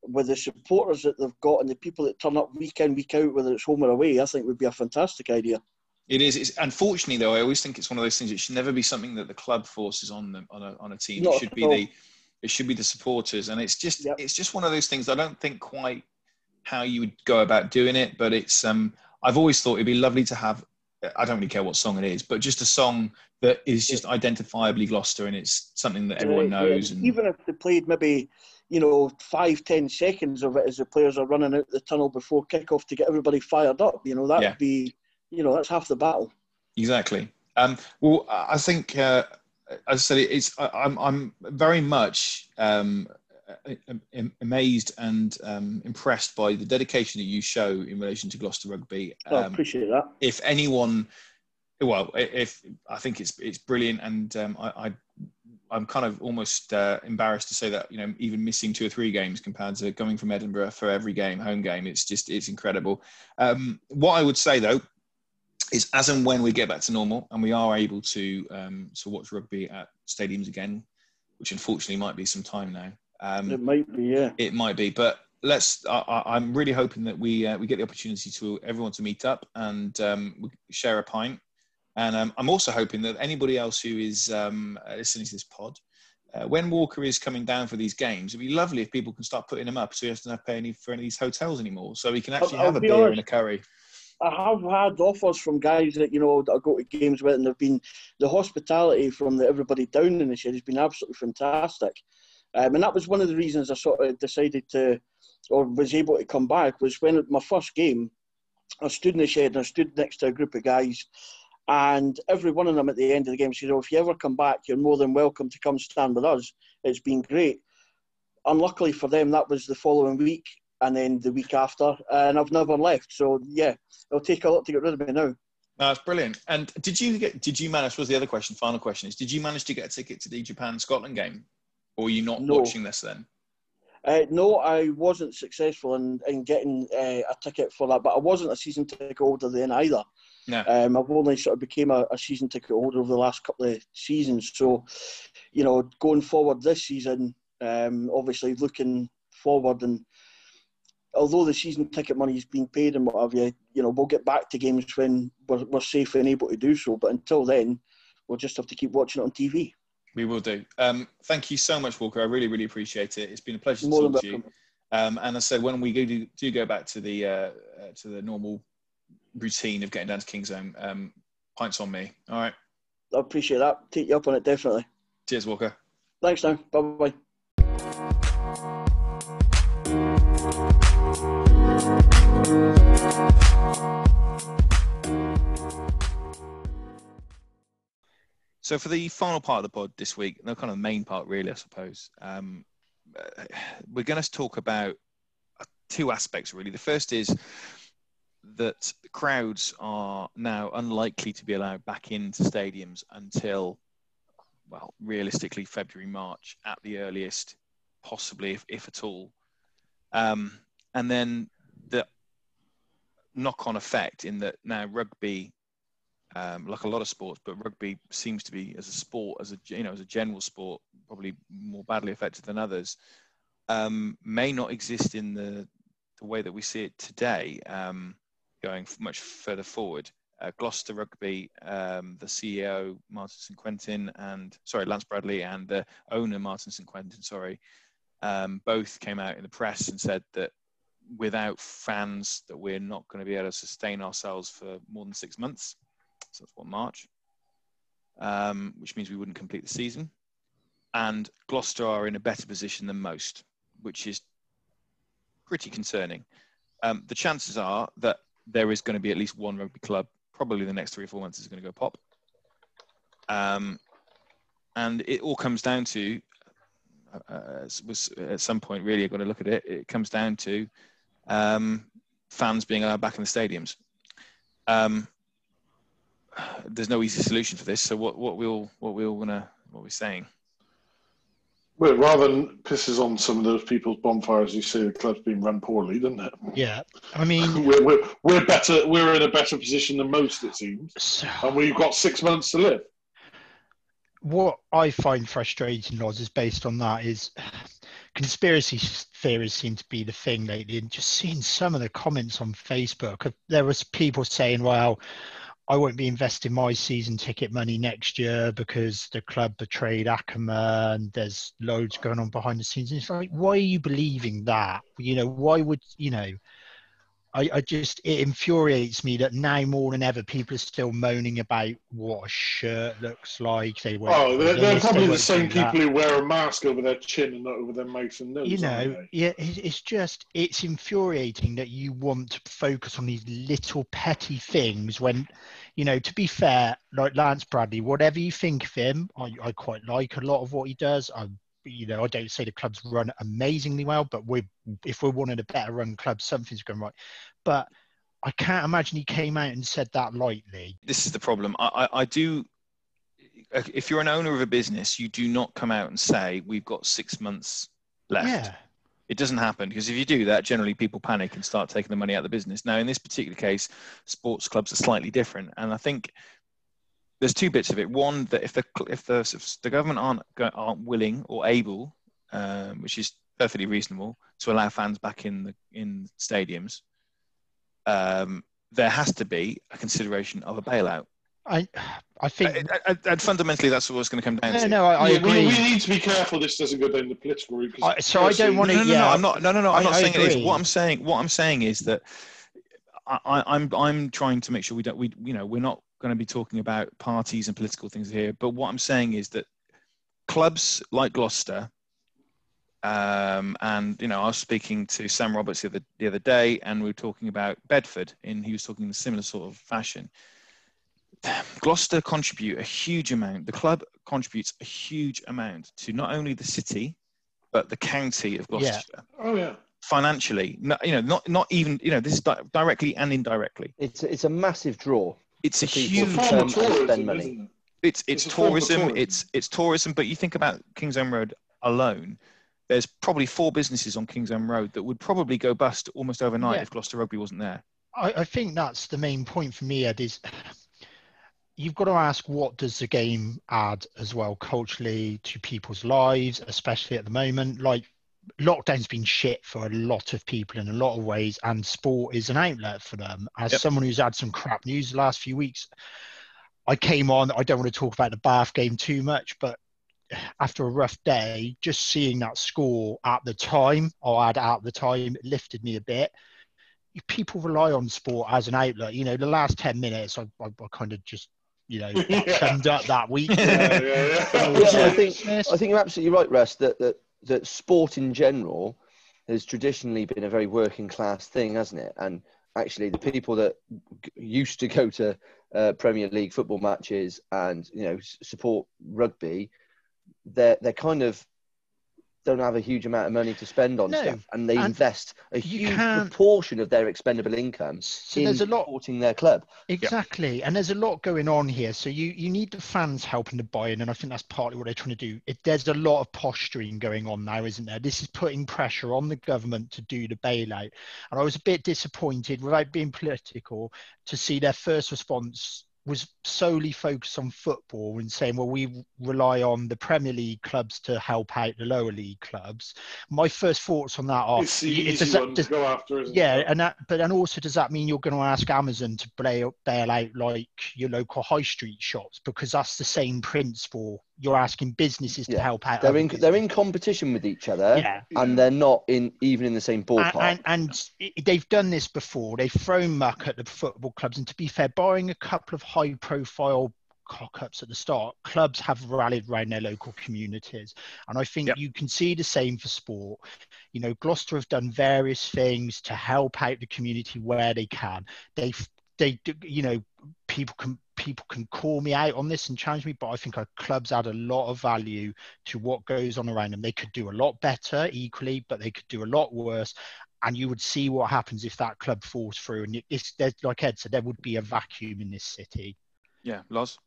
with the supporters that they've got and the people that turn up week in, week out, whether it's home or away, I think would be a fantastic idea. It is. It's, unfortunately, though, I always think it's one of those things. It should never be something that the club forces on them on a on a team. Not it should be the it should be the supporters, and it's just yep. it's just one of those things. I don't think quite how you would go about doing it, but it's um I've always thought it'd be lovely to have I don't really care what song it is, but just a song that is just identifiably Gloucester and it's something that everyone knows. yeah. And Even if they played maybe, you know, five, ten seconds of it as the players are running out the tunnel before kick-off to get everybody fired up, you know, that Yeah. would be, you know, that's half the battle. Exactly. Um, well, I I think, uh, as I said, it's I, I'm I'm very much um, am- am- amazed and um, impressed by the dedication that you show in relation to Gloucester Rugby. I Um, appreciate that. if anyone, well, if I think it's it's brilliant, and um, I, I I'm kind of almost uh, embarrassed to say that you know even missing two or three games compared to going from Edinburgh for every game, home game, it's just it's incredible. Um, what I would say though is as and when we get back to normal and we are able to um, to watch rugby at stadiums again, which unfortunately might be some time now. Um, it might be, yeah. it might be, but let's. I, I'm really hoping that we uh, we get the opportunity to everyone to meet up and um, share a pint. And um, I'm also hoping that anybody else who is um, uh, listening to this pod, uh, when Walker is coming down for these games, it'd be lovely if people can start putting them up, so he doesn't have to pay any for any of these hotels anymore, so he can actually I'll have a be beer honest. and a curry. I have had offers from guys that you know that I go to games with, and they've been the hospitality from the everybody down in the shed has been absolutely fantastic, um, and that was one of the reasons I sort of decided to, or was able to come back was when my first game, I stood in the shed and I stood next to a group of guys, and every one of them at the end of the game said, "Oh, if you ever come back, you're more than welcome to come stand with us. It's been great." Unluckily for them, that was the following week, and then the week after, and I've never left. So yeah, it'll take a lot to get rid of me now. That's brilliant. And did you get? Did you manage? Was the other question? Final question is: Did you manage to get a ticket to the Japan Scotland game, or were you not No. watching this then? Uh, no, I wasn't successful in, in getting uh, a ticket for that, but I wasn't a season ticket holder then either. No. Um, I've only sort of became a, a season ticket holder over the last couple of seasons. So, you know, going forward this season, um, obviously looking forward and although the season ticket money is being paid and what have you, you know, we'll get back to games when we're, we're safe and able to do so. But until then, we'll just have to keep watching it on TV. We will do. Um, thank you so much, Walker. I really, really appreciate it. It's been a pleasure More to talk to you. Um, and as I said, when we do, do go back to the uh, uh, to the normal routine of getting down to Kingsholm, um, pints on me. All right. I appreciate that. Take you up on it, definitely. Cheers, Walker. Thanks now. Bye bye. So for the final part of the pod this week, the kind of main part, really, I suppose, um, we're going to talk about two aspects, really. The first is that crowds are now unlikely to be allowed back into stadiums until, well, realistically, February, March at the earliest, possibly, if, if at all. Um, and then the knock-on effect in that now rugby um, like a lot of sports, but rugby seems to be as a sport, as a you know, as a general sport, probably more badly affected than others. Um, may not exist in the the way that we see it today, um, going much further forward. Uh, Gloucester Rugby, um, the CEO Martin St Quintin, and sorry Lance Bradley, and the owner Martin St Quintin, sorry, um, both came out in the press and said that without fans, that we're not going to be able to sustain ourselves for more than six months. So that's what March, um, which means we wouldn't complete the season. And Gloucester are in a better position than most, which is pretty concerning. Um, the chances are that there is going to be at least one rugby club, probably the next three or four months, is going to go pop. Um, and it all comes down to, uh, was at some point really, I've got to look at it. It comes down to um, fans being allowed back in the stadiums. Um, there's no easy solution for this. So what what we all what we all gonna what we're saying? Well, rather than pisses on some of those people's bonfires, you say the club's been run poorly, doesn't it? Yeah, I mean, We're, we're, we're better. We're in a better position than most, it seems, so and we've got six months to live. what I find frustrating, Loz, is based on that is conspiracy theories seem to be the thing lately. And just seeing some of the comments on Facebook, there was people saying, "Well, I won't be investing my season ticket money next year because the club betrayed Ackermann. and there's loads going on behind the scenes." And it's like, why are you believing that? You know, why would you know? I, I just it infuriates me that now more than ever people are still moaning about what a shirt looks like. They wear Oh, they're, they're this, they probably the same do that. people who wear a mask over their chin and not over their mouth and nose. you know yeah it's just it's infuriating that you want to focus on these little petty things when you know to be fair like lance bradley whatever you think of him i, I quite like a lot of what he does i you know i don't say the club's run amazingly well but we if we're one of the better run clubs something's going right but i can't imagine he came out and said that lightly this is the problem. I, I, I do. If you're an owner of a business, you do not come out and say we've got six months left. yeah It doesn't happen because if you do that, generally people panic and start taking the money out of the business. Now, in this particular case, sports clubs are slightly different, and I think there's two bits of it. One, that if the if the, if the government aren't aren't willing or able, um, which is perfectly reasonable, to allow fans back in the in stadiums, um, there has to be a consideration of a bailout. i i think And- and- and fundamentally, that's what it's going to come down no to. no i, I Yeah, agree we, we need to be careful this doesn't go down the political route. 'cause I- so I don't wanna- no, no, no, yeah, no, I'm not. No, no, no. I'm I- not I saying it is. What I'm saying, what I'm saying is that I, I, I'm, I'm trying to make sure we don't, we, you know, we're not going to be talking about parties and political things here. But what I'm saying is that clubs like Gloucester, um, and you know, I was speaking to Sam Roberts the other the other day, and we were talking about Bedford, and he was talking in a similar sort of fashion. Gloucester contribute a huge amount. The club contributes a huge amount to not only the city, but the county of Gloucester. Yeah. Oh yeah. financially. No, you know, not not even you know this is di- directly and indirectly. It's it's a massive draw. It's a huge. Huge Form of and tourism, spend money. it? It's it's it's a form of tourism. tourism. It's it's tourism. But you think about Kings Kingsholm Road alone. There's probably four businesses on Kings Kingsholm Road that would probably go bust almost overnight Yeah. if Gloucester Rugby wasn't there. I, I think that's the main point for me, Ed, is you've got to ask what does the game add as well culturally to people's lives, especially at the moment. Like lockdown's been shit for a lot of people in a lot of ways, and sport is an outlet for them. As Yep. someone who's had some crap news the last few weeks, I came on. I don't want to talk about the Bath game too much, but after a rough day, just seeing that score at the time, or had at the time, it lifted me a bit people rely on sport as an outlet. You know, the last 10 minutes, I, I, I kind of just, you know, Yeah. summed up that week. Yeah, yeah, yeah. Yeah, I think I think you're absolutely right, Russ. That that that sport in general has traditionally been a very working class thing, hasn't it? And actually, the people that g- used to go to uh, Premier League football matches and you know s- support rugby, they're they're kind of don't have a huge amount of money to spend on No, stuff, and they and invest a huge proportion of their expendable income So in there's a lot supporting their club. Exactly, and there's a lot going on here. So you you need the fans helping to buy in, and I think that's partly what they're trying to do. It, there's a lot of posturing going on now, isn't there? This is putting pressure on the government to do the bailout, and I was a bit disappointed, without being political, to see their first response was solely focused on football and saying, well, we rely on the Premier League clubs to help out the lower league clubs. My first thoughts on that are, It's the easy does that- does- to go after, isn't yeah, it? and that, but then also does that mean you're going to ask Amazon to bail, bail out like your local high street shops because that's the same principle. You're asking businesses to help out. They're other in they're in competition with each other, Yeah, and they're not in even in the same ballpark. and, and, and they've done this before. They've thrown muck at the football clubs, and to be fair, barring a couple of high-profile cock-ups at the start, clubs have rallied around their local communities, and I think Yep. you can see the same for sport. You know, Gloucester have done various things to help out the community where they can. They've they do, you know people can people can call me out on this and challenge me but i think our clubs add a lot of value to what goes on around them. They could do a lot better equally but they could do a lot worse. And you would see what happens if that club falls through. And it's like ed said there would be a vacuum in this city. Yeah, Loz.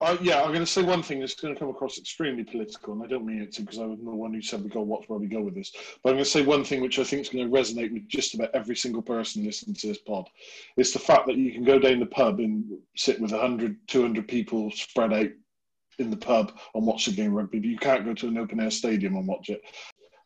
Uh, yeah, I'm going to say one thing that's going to come across extremely political, and I don't mean it to because I'm the one who said we go watch where we go with this. But I'm going to say one thing which I think is going to resonate with just about every single person listening to this pod. It's the fact that you can go down the pub and sit with 100, 200 people spread out in the pub and watch the game of rugby, but you can't go to an open air stadium and watch it.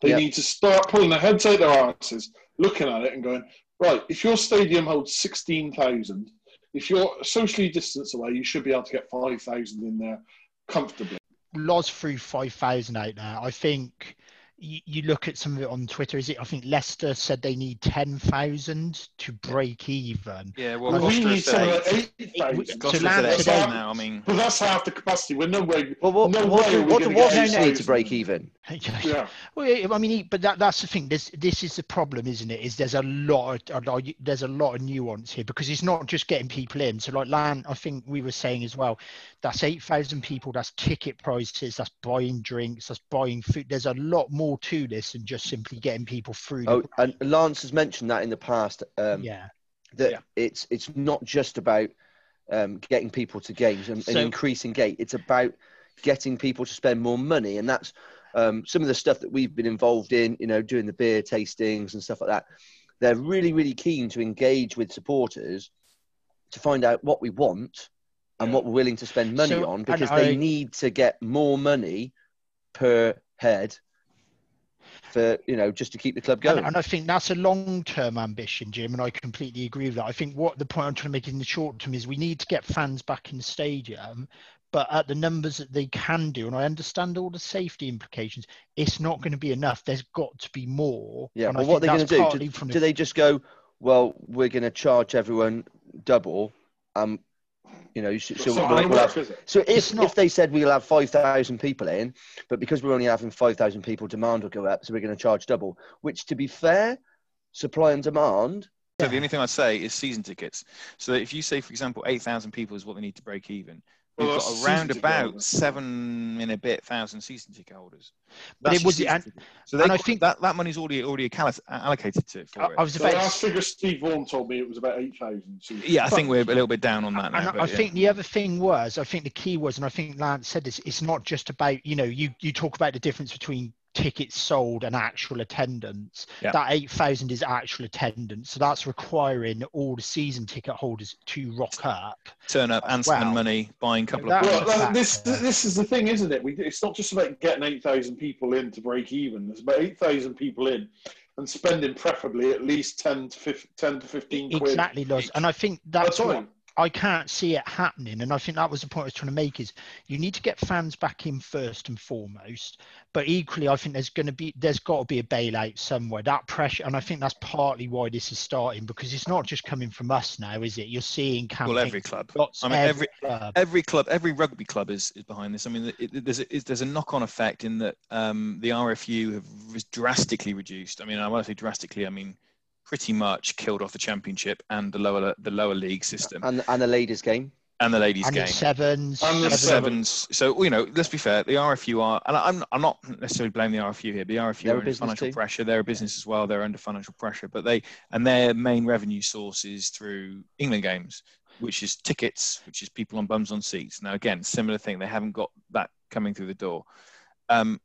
They Yep. need to start pulling their heads out their asses, looking at it and going, right, if your stadium holds 16,000, if you're socially distanced away, you should be able to get 5,000 in there comfortably. Loz threw 5,000 out there. I think you, you look at some of it on Twitter. Is it? I think Leicester said they need ten thousand to break even. Yeah, well, Well, we Gloucester need said something eight. like eight It- thousand. Gloucester Land today- now. I mean, But that's half the capacity. We're no way. Well, what, no what, way do- we what, gonna what do you need to break even? Yeah. Well, I mean, but that, that's the thing. This this is the problem, isn't it? Is there's a lot, of, there's a lot of nuance here because it's not just getting people in. So, like Lan, I think we were saying as well, that's eight thousand people. That's ticket prices. That's buying drinks. That's buying food. There's a lot more to this than just simply getting people through. the Oh, and Lance has mentioned that in the past. Um, yeah. that Yeah. it's it's not just about um, getting people to games and, and increasing gate. It's about getting people to spend more money, and that's um, some of the stuff that we've been involved in. You know, doing the beer tastings and stuff like that. They're really really keen to engage with supporters to find out what we want and Yeah. what we're willing to spend money So, on because I- they need to get more money per head for you know just to keep the club going. And, and I think that's a long-term ambition, Jim, and I completely agree with that. I think what the point I'm trying to make in the short term is we need to get fans back in the stadium, but at the numbers that they can do, and I understand all the safety implications, it's not going to be enough. There's got to be more. Yeah, and well, what think are they going to do? Do, the- do they just go, well, we're going to charge everyone double? Um, you know, so, so, It's not we'll, gonna we'll have, it? so It's if, not- if they said we'll have 5,000 people in, but because we're only having 5,000 people, demand will go up, so we're going to charge double, which to be fair, supply and demand, So the only thing I'd say is season tickets. So if you say, for example, 8,000 people is what they need to break even, Well, we've that's got around about seven in a bit thousand season ticket holders. But That's it your was- and- so they and I think- that, that money's already already allocated to it for I, it. I was The about to last figure Steve Vaughan told me it was about eight thousand. yeah, I think we're a little bit down on that And now. I but yeah. think the other thing was, I think the key was, and I think Lance said this, it's not just about, you know, you, you talk about the difference between tickets sold and actual attendance. Yeah. That 8,000 is actual attendance. So that's requiring all the season ticket holders to rock up. turn up and spend Well, money buying a couple of Well, That's this this is the thing, isn't it? We, it's not just about getting eight thousand people in to break even. There's about eight thousand people in, and spending preferably at least ten to 15, 10 to fifteen quid Exactly, Loz. And I think at that's what time. I can't see it happening. And I think that was the point I was trying to make is you need to get fans back in first and foremost. But equally, I think there's going to be, there's got to be a bailout somewhere. That pressure, and I think that's partly why this is starting because it's not just coming from us now, is it? You're seeing campaigns. well, every club. lots- I mean, every club. every club, every rugby club is, is behind this. I mean, it, it- there's a, it, there's a knock-on effect in that um, the RFU have drastically reduced. I mean, I want to say drastically. I mean, pretty much killed off the championship and the lower the lower league system and, and the ladies' game. and the ladies' and game. the sevens. And the sevens. sevens. So you know, let's be fair. The RFU are, and I'm I'm not necessarily blaming the RFU here. The RFU They're are under financial too. pressure. They're a business as well. They're under financial pressure, but they and their main revenue source is through England games, which is tickets, which is people on bums on seats. Now again, similar thing. They haven't got that coming through the door. Um,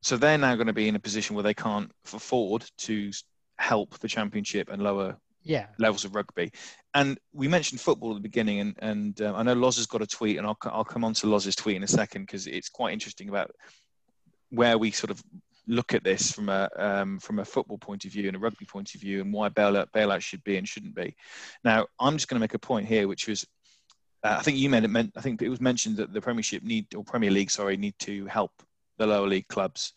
so they're now going to be in a position where they can't afford to help the championship and lower Yeah. levels of rugby. And we mentioned football at the beginning, and, and um, I know Loz has got a tweet, and I'll, I'll come on to Loz's tweet in a second because it's quite interesting about where we sort of look at this from a um, from a football point of view and a rugby point of view, and why bailout bailout should be and shouldn't be. Now, I'm just going to make a point here, which was. Uh, I think you made it. Meant, I think it was mentioned that the Premiership need or Premier League, sorry, need to help the lower league clubs.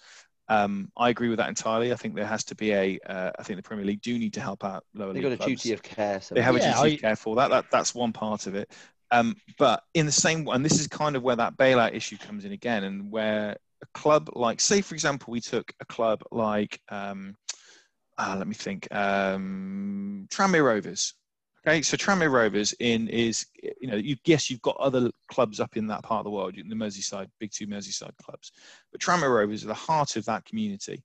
Um, I agree with that entirely. I think there has to be a. Uh, I think the Premier League do need to help out lower They've league got a clubs duty of care. So they have Yeah, a duty I- of care for that. that. That's one part of it. Um, but in the same, and this is kind of where that bailout issue comes in again, and where a club like, say, for example, we took a club like, um, ah, let me think, um, Tranmere Rovers. Okay, so Tranmere Rovers in is, you know, you guess you've got other clubs up in that part of the world, the Merseyside, big two Merseyside clubs, but Tranmere Rovers are the heart of that community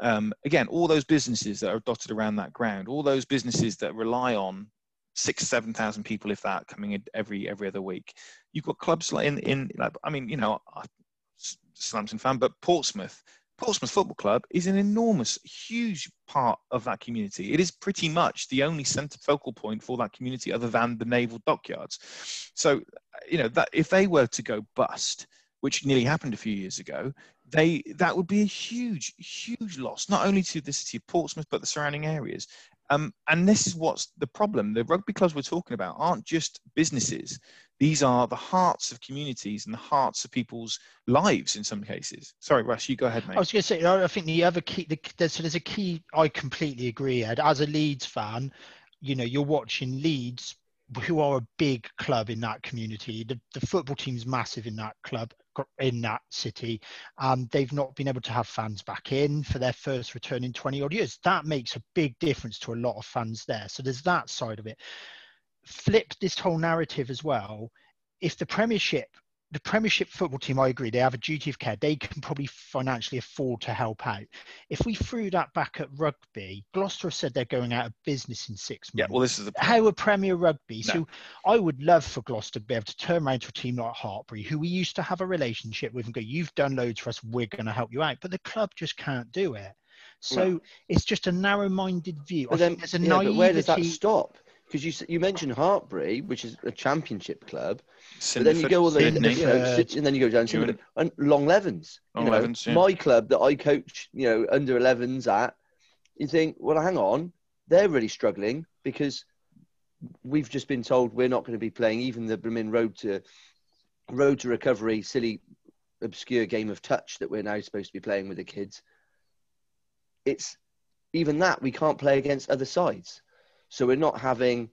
um, again, all those businesses that are dotted around that ground, all those businesses that rely on six, seven thousand people, if that, coming in every every other week. You've got clubs like in in like I mean, you know, I'm a fan, but Portsmouth, Portsmouth Football Club is an enormous, huge part of that community. It is pretty much the only centre focal point for that community, other than the naval dockyards. So, you know, that if they were to go bust, which nearly happened a few years ago, they that would be a huge, huge loss, not only to the city of Portsmouth but the surrounding areas. Um, and this is what's the problem. The rugby clubs we're talking about aren't just businesses. These are the hearts of communities and the hearts of people's lives in some cases. Sorry, Russ, you go ahead, mate. I was going to say, I think the other key, the, there's, there's a key, I completely agree, Ed. As a Leeds fan, you know, you're watching Leeds, who are a big club in that community. The, the football team's massive in that club in that city. Um, they've not been able to have fans back in for their first return in 20 odd years. That makes a big difference to a lot of fans there. So there's that side of it. Flip this whole narrative as well. If the Premiership the Premiership football team, I agree, they have a duty of care. They can probably financially afford to help out. If we threw that back at rugby, Gloucester said they're going out of business in six months. Yeah, well, this is the how a Premier Rugby. No. So I would love for Gloucester to be able to turn around to a team like Hartpury, who we used to have a relationship with, and go, "You've done loads for us. We're going to help you out." But the club just can't do it. So No. it's just a narrow-minded view. I But then, think there's a yeah, but where does that stop? Because you you mentioned Hartpury, which is a championship club, but then you go all the Sydney. you know. Sid- and then you go down to and Long Levens. You know, Levens, yeah. my club that I coach, you know, under 11s at. You think, well, hang on, they're really struggling because we've just been told we're not going to be playing even the Berlin Road to Road to Recovery, silly, obscure game of touch that we're now supposed to be playing with the kids. It's even that we can't play against other sides, so we're not having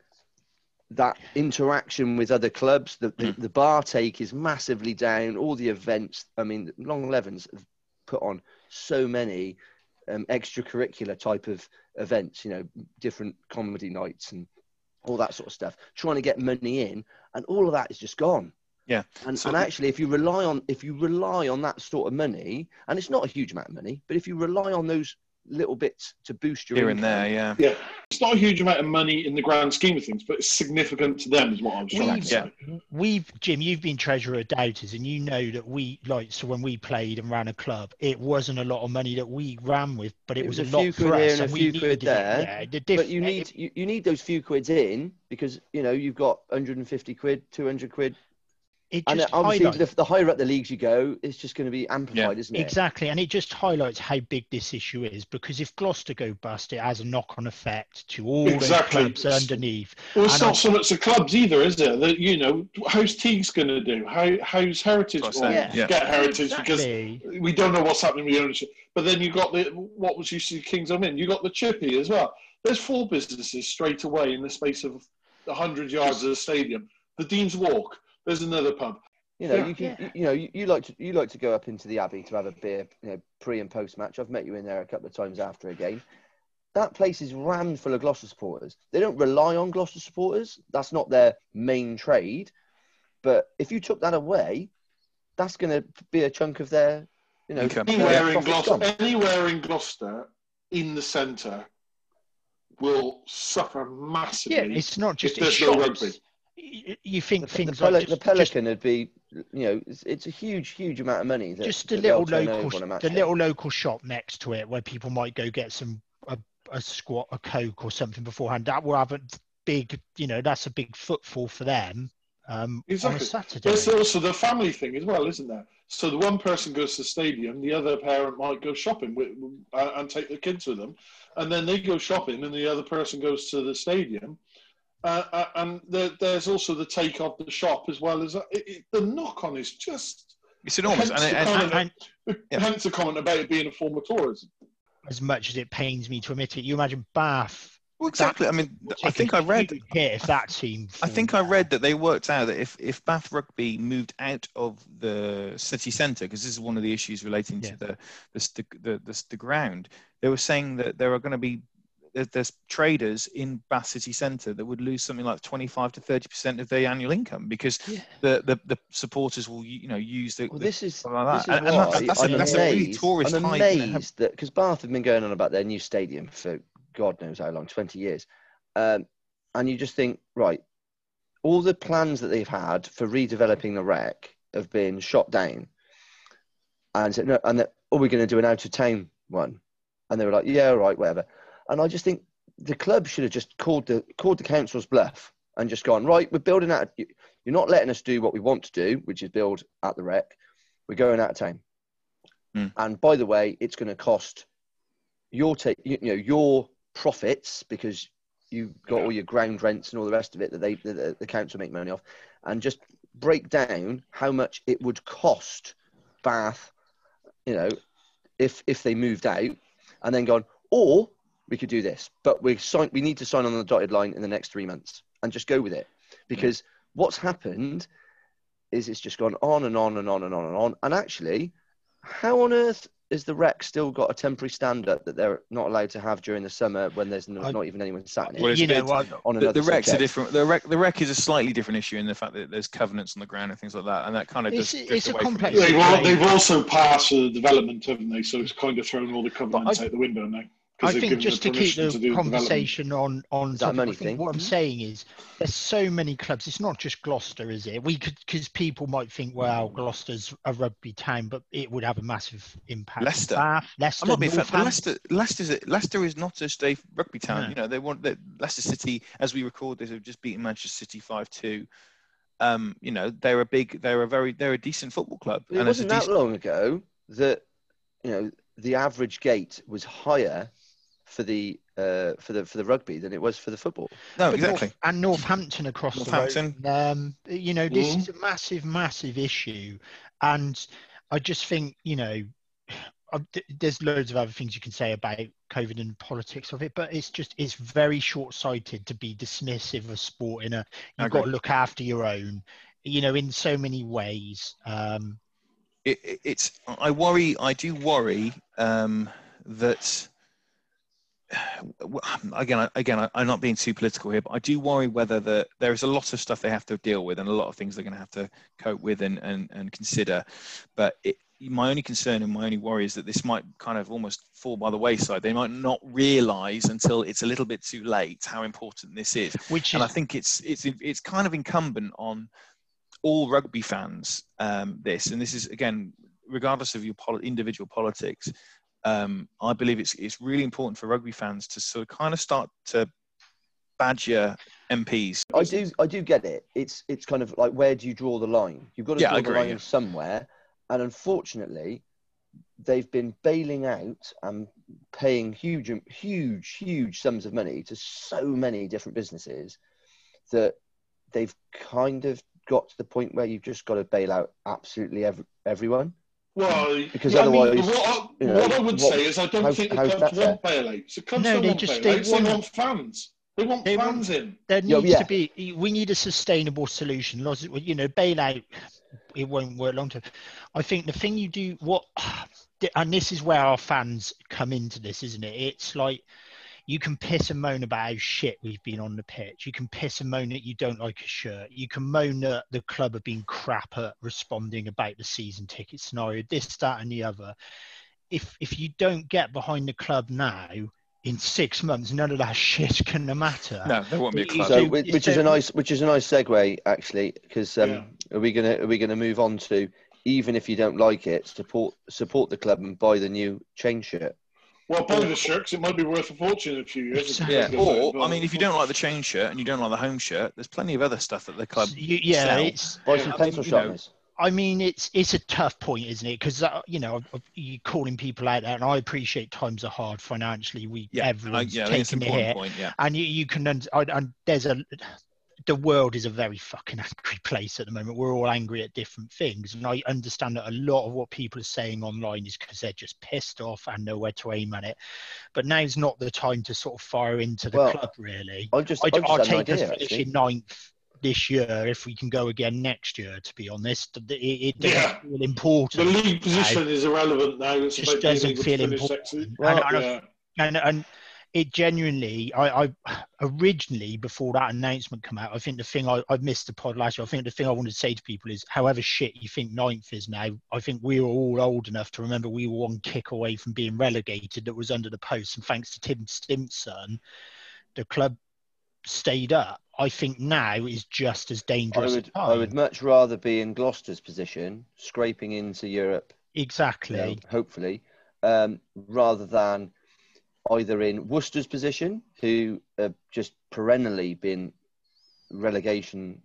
that interaction with other clubs. The, the, the bar take is massively down. All the events. I mean, Long Levens have put on so many um, extracurricular type of events. You know, different comedy nights and all that sort of stuff. Trying to get money in, and all of that is just gone. Yeah. And, So- and actually, if you rely on if you rely on that sort of money, and it's not a huge amount of money, but if you rely on those little bits to boost your here and there, yeah. Yeah, it's not a huge amount of money in the grand scheme of things, but it's significant to them, is what I'm trying to We've- say. we've Jim, you've been treasurer of Doubters, and you know that we like so when we played and ran a club, it wasn't a lot of money that we ran with, but it, It was, was a a lot few for quid here us, and a and we few needed quid it. there, Yeah, the diff- but you need you, you need those few quids in because you know you've got 150 quid, 200 quid, it and uh, just obviously highlights the, the higher up the leagues you go, it's just going to be amplified, isn't it? exactly, and it just highlights how big this issue is because if Gloucester go bust, it has a knock-on effect to all Exactly. those clubs underneath. Well, it's And not I- so much the clubs either, is it? That you know, how's Teague's going to do? How how's Heritage going what I'm to saying, get Heritage Exactly. because we don't know what's happening with the ownership. But then you got the what was you see Kings on in? You got the Chippy as well. There's four businesses straight away in the space of hundred yards of the stadium. The Dean's Walk. There's another pub. You know, Yeah. you can, Yeah. you, you know, you, you like to you like to go up into the Abbey to have a beer, you know, pre and post match. I've met you in there a couple of times after a game. That place is rammed full of Gloucester supporters. They don't rely on Gloucester supporters. That's not their main trade. But if you took that away, that's going to be a chunk of their, you know, Income. Anywhere in Gloucester, gone. anywhere in Gloucester, in the centre, will suffer massively. Yeah, it's not just if it's there's no rugby. You- You think The, the, things Peli- like the just, just Pelican would be, you know, it's, it's a huge, huge amount of money. That, just the that little local, a the day. little local shop next to it where people might go get some a, a squat, a coke or something beforehand. That will have a big, you know, that's a big footfall for them um, on a Exactly. Saturday. There's also the family thing as well, isn't there? So the one person goes to the stadium, the other parent might go shopping with, uh, and take the kids with them, and then they go shopping, and the other person goes to the stadium. Uh, uh, and there, there's also the take of the shop as well as it, it, the knock on is just It's enormous. Hence And, the and, comment- And- and Yeah. hence the comment about it being a form of tourism. as much as it pains me to admit it, you imagine Bath. well, exactly. I mean, I think I read. hit if that team. I think I read that they worked out that if, if Bath Rugby moved out of the city centre, because this is one of the issues relating Yeah. to the the, the, the, the, the ground, they were saying that there are going to be there- there's traders in Bath City Centre that would lose something like 25 to 30 percent of their annual income because Yeah. the, the, the supporters will you know use the, Well, the this is like this that. is And- and that's- that's a- I'm that's a really tourist I'm amazed that because Bath have been going on about their new stadium for God knows how long, twenty years, um, and you just think, right, all the plans that they've had for redeveloping the Rec have been shot down, and said, no, and that, oh, we're going to do an out of town one, and they were like, yeah, all right, whatever, and I just think the club should have just called the called the council's bluff and just gone right. We're building out. You're not letting us do what we want to do, which is build at the Rec. We're going out of town. Hmm. And by the way, it's going to cost your take. You, know your profits because you've got Yeah. all your ground rents and all the rest of it that they that the, the council make money off, and just break down how much it would cost Bath, you know, if if they moved out, and then gone, or we could do this, but we sign we need to sign on the dotted line in the next three months and just go with it because what's happened is it's just gone on and on and on and on and on, and actually, how on earth is the rec still got a temporary stand up that they're not allowed to have during the summer when there's no, I- not even anyone sat in it? Well, it's you know, bit- on The, another the rec's a different. The rec, the rec is a slightly different issue in the fact that there's covenants on the ground and things like that, and that kind of It's- does it's a complex. They've, they've also passed the development, haven't they? So it's kind of thrown all the covenants I- out the window now. I 'Cause they've think just to keep the to conversation on on that money I think thing? what I'm saying is there's so many clubs. It's not just Gloucester, is it? We could because people might think, well, Gloucester's a rugby town, but it would have a massive impact. Leicester. Bath, Leicester, I'm not being fat, but Northampton. Leicester, Leicester's, Leicester is not just a rugby town. No. You know, they want that Leicester City, as we record this, have just beaten Manchester City five two. Um, you know, they're a big, they're a very, they're a decent football club, It and wasn't that decent. long ago that you know the average gate was higher for the uh, for the for the rugby than it was for the football. No, But exactly. North, and Northampton across Northampton. the road. Um, you know, this Mhm. is a massive, massive issue, and I just think you know, uh, th- there's loads of other things you can say about COVID and politics of it, but it's just it's very short-sighted to be dismissive of sport. In a you've got to look after your own, you know, in so many ways. Um, it, it- it's I worry I do worry um, that again again I'm not being too political here but I do worry whether the there is a lot of stuff they have to deal with and a lot of things they're going to have to cope with and and, and consider. But it, my only concern and my only worry is that this might kind of almost fall by the wayside. They might not realize until it's a little bit too late how important this is. Which and I think it's it's it's kind of incumbent on all rugby fans um, this, and this is again, regardless of your poli- individual politics, um, I believe it's it's really important for rugby fans to sort of kind of start to badger MPs. I do I do get it. It's it's kind of like where do you draw the line? You've got to Yeah, draw the line yeah. somewhere, and unfortunately, they've been bailing out and paying huge huge huge sums of money to so many different businesses that they've kind of got to the point where you've just got to bail out absolutely every, everyone. Well, Because yeah, I mean, what, I, you know, what I would what- say is I don't how's- think the clubs that want bailouts. The clubs No, don't they want just- they bailouts. They want- want fans. They want They fans in. there needs yeah. to be we need a sustainable solution Lots of- you know bailout it won't work long term i think the thing you do what and this is where our fans come into this isn't it it's like you can piss and moan about how shit we've been on the pitch you can piss and moan that you don't like a shirt you can moan that the club have been crap at responding about the season ticket scenario this that and the other if if you don't get behind the club now in six months none of that shit's gonna matter No, there won't be a club. So, which, which is a nice which is a nice segue actually, because um, Yeah. are we gonna are we gonna move on to even if you don't like it, support support the club and buy the new chain shirt. Well, buy the shirt 'cause it might be worth a fortune in a few years. if yeah, club goes out or I mean, if you don't like the chain shirt and you don't like the home shirt, there's plenty of other stuff that the club. You- yeah, sell. it's. Buy some I pencil mean, sharpeners. I mean, it's it's a tough point, isn't it? Because uh, you know, you're calling people out there, and I appreciate times are hard financially. We Yeah, I, everyone's yeah, I think it's taking a important hit, point. Yeah, and you, you can. And, and there's a. The world is a very fucking angry place at the moment. We're all angry at different things, and I understand that a lot of what people are saying online is because they're just pissed off and know where to aim at it. But now's not the time to sort of fire into the Well, club, really. I'll just, I'd, I'll just I'll add an take us idea, actually. finishing ninth this year if we can go again next year. To be honest, it, it doesn't Yeah. feel The league position is irrelevant now. It's Just doesn't feel important. Well, and, and, Yeah. and, and it genuinely, I, I originally before that announcement come out, I think the thing I, I missed the pod last year. I think the thing I wanted to say to people is, however shit you think ninth is now, I think we were all old enough to remember we were one kick away from being relegated. That was under the post, and thanks to Tim Stimson, the club stayed up. I think now is just as dangerous. a would. I would much rather be in Gloucester's position, scraping into Europe, exactly. you know, hopefully, um, rather than either in Worcester's position, who have just perennially been relegation,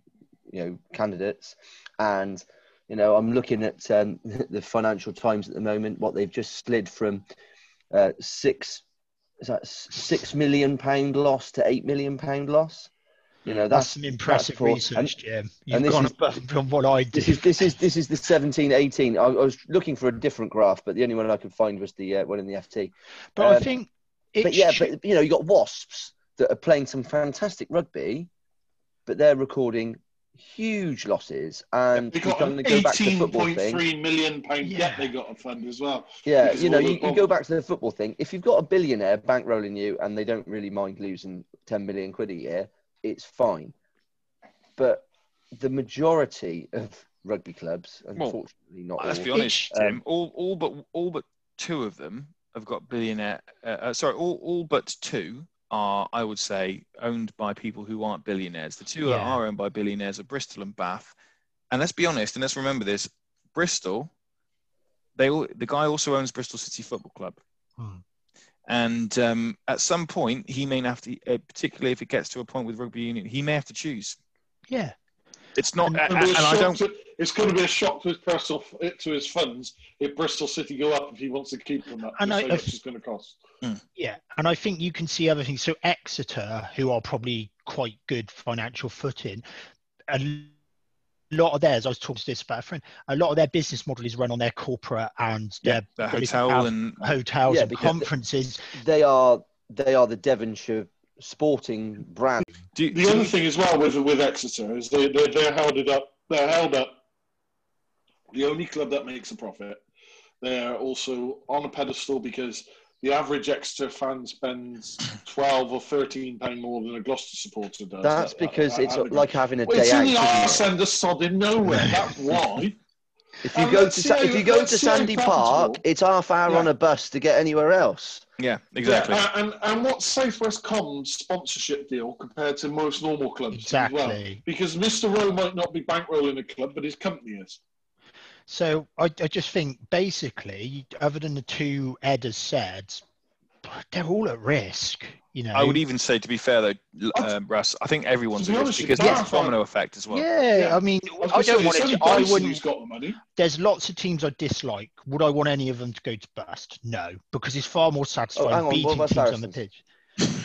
you know, candidates, and you know, I'm looking at um, the Financial Times at the moment, what they've just slid from uh, six is that six million pound loss to eight million pound loss. You know, That's that's some impressive poor. research, And Jim. You've and this gone is- above beyond what I did. this is this is this is the 17 18 I, I was looking for a different graph but the only one i could find was the uh, one in the ft but I um, think it but yeah should- but you know you got wasps that are playing some fantastic rugby but they're recording huge losses and They we're got going an to go back to the eighteen football point thing three million pound Yeah. debt they got to fund as well. yeah you know you, you go back to the football thing if you've got a billionaire bankrolling you and they don't really mind losing 10 million quid a year it's fine but the majority of rugby clubs unfortunately not Let's all, be honest, Um, Jim. All, all but all but two of them have got billionaire. Uh, uh, sorry, all, all but two are, I would say, owned by people who aren't billionaires. The two that are owned by billionaires are Bristol and Bath. And let's be honest, and let's remember this: Bristol, they all, the guy also owns Bristol City Football Club. Hmm. And um, at some point, he may have to, uh, particularly if it gets to a point with rugby union, he may have to choose. yeah. It's not, And- and, It'll be a and I don't. to- it's going to be a shock to his personal to his funds if Bristol City go up if he wants to keep them up. And Just I- how I- much it's going to cost. Hmm. Yeah, and I think you can see other things. So Exeter, who are probably quite good financial footing, a lot of theirs. I was talking to this about a friend. A lot of their business model is run on their corporate and Yeah, their the hotel have and hotels Yeah, and conferences. they are they are the Devonshire sporting brand. Do, The do- other thing as well with with Exeter is they they they're held it up. They're held up. The only club that makes a profit. They're also on a pedestal because the average Exeter fan spends twelve or thirteen pound more than a Gloucester supporter does. That's At- because at- it's at the like having a Well, it's day in out. the isn't it? arse end of sod in nowhere. That's why. If you And go to let's see Sa- how- if you go to Sandy profitable- Park, it's half hour Yeah. on a bus to get anywhere else. yeah, exactly. Yeah, and and what's Southwest Com's sponsorship deal compared to most normal clubs as well? Exactly. Because Mr. Rowe might not be bankrolling a club, but his company is. So I, I just think basically, other than the two Ed has said, they're all at risk. You know. I would even say, to be fair though, um, Russ, I think everyone's To be at risk because it's there's a Bath, domino effect as well. yeah, Yeah. I mean, I, I don't want it. To, I wouldn't. who's got the money. there's lots of teams I dislike. Would I want any of them to go to bust? No, because it's far more satisfying Oh, hang on, what beating about teams on the pitch.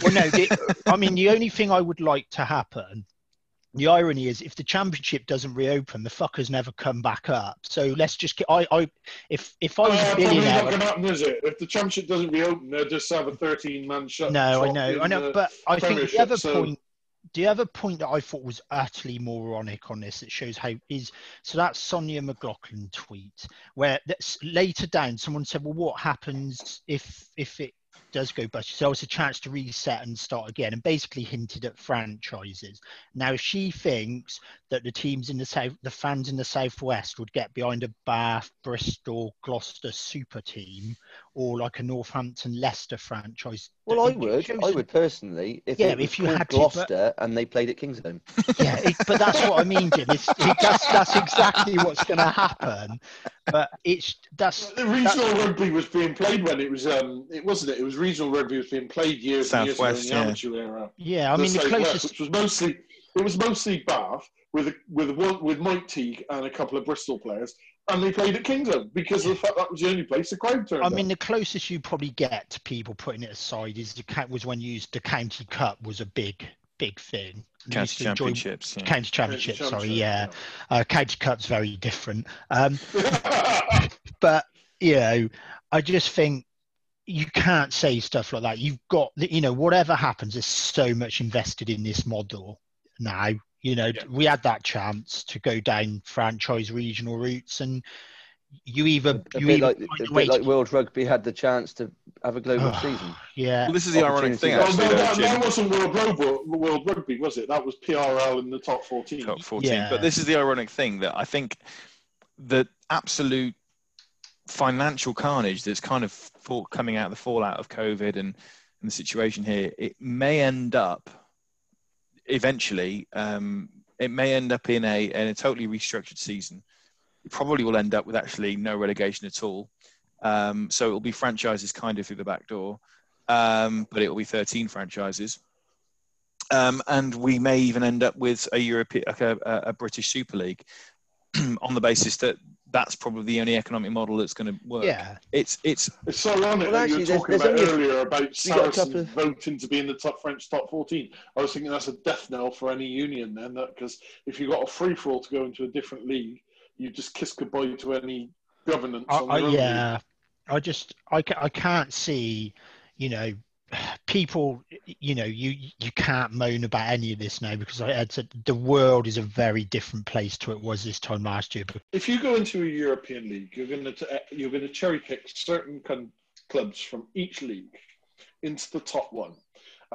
Well, no, the, I mean the only thing I would like to happen. The irony is, if the championship doesn't reopen, the fuckers never come back up. So let's just get. I, I, if if I was Uh, a probably not going to happen, is it? If the championship doesn't reopen, they'll just have a 13-man shut. no, I know, I know, but I think the other so- point, the other point that I thought was utterly moronic on this, that shows how is so that's Sonja McLaughlan tweet where that's later down someone said, well, what happens if if it does go bust? So it's a chance to reset and start again, and basically hinted at franchises. Now, she thinks that the teams in the south, the fans in the southwest would get behind a Bath, Bristol, Gloucester super team, or like a Northampton, Leicester franchise. Well, I would. shows I would personally. If Yeah, it was if you called had to, but- Gloucester and they played at Kingsholm. yeah, it, but that's what I mean, Jim. It's, it, that's that's exactly what's going to happen. But it's that's The regional rugby was being played when it was, um, it wasn't it? It was regional rugby was being played years and years ago in the yeah. amateur era. yeah. I mean, the Southwest, closest. which was mostly it was mostly Bath with a, with one with Mike Teague and a couple of Bristol players, and they played at Kingsholm because of the fact that was the only place the crowd turned I up. mean, the closest you probably get to people putting it aside is the was when you used the county cup was a big big thing. County to enjoy- championships. yeah. County championship, sorry, yeah. Uh, county cup's very different. Um, but you know, I just think you can't say stuff like that. You've got, you know, whatever happens, there's so much invested in this model now. You know, Yeah. we had that chance to go down franchise regional routes, and you either A you bit either like, a a bit like World Rugby had the chance to have a global Oh, season. yeah, Well, this is the ironic thing, Opportunity. Well, actually, that, that wasn't World Rugby, World Rugby, was it? That was PRL in the top 14. Top 14. Yeah. But this is the ironic thing that I think the absolute financial carnage that's kind of fall, coming out of the fallout of COVID and, and the situation here, it may end up eventually, um, it may end up in a, in a totally restructured season. It probably will end up with actually no relegation at all. Um, so it will be franchises kind of through the back door, um, but it will be 13 franchises. Um, and we may even end up with a European, like a, a British Super League, on the basis that that's probably the only economic model that's going to work. Yeah. It's it's It's so ironic Well, that you were talking there's about only a- earlier about we Saracens of- voting to be in the top French top 14. I was thinking that's a death knell for any union then, because if you got a free for all to go into a different league, you just kiss goodbye to any governance. I, on I, your own league. yeah, I just I, I can't see, you know, people. You know, you you can't moan about any of this now because I said the world is a very different place to it was this time last year. If you go into a European league, you're going to uh, you're going to cherry pick certain con- clubs from each league into the top one,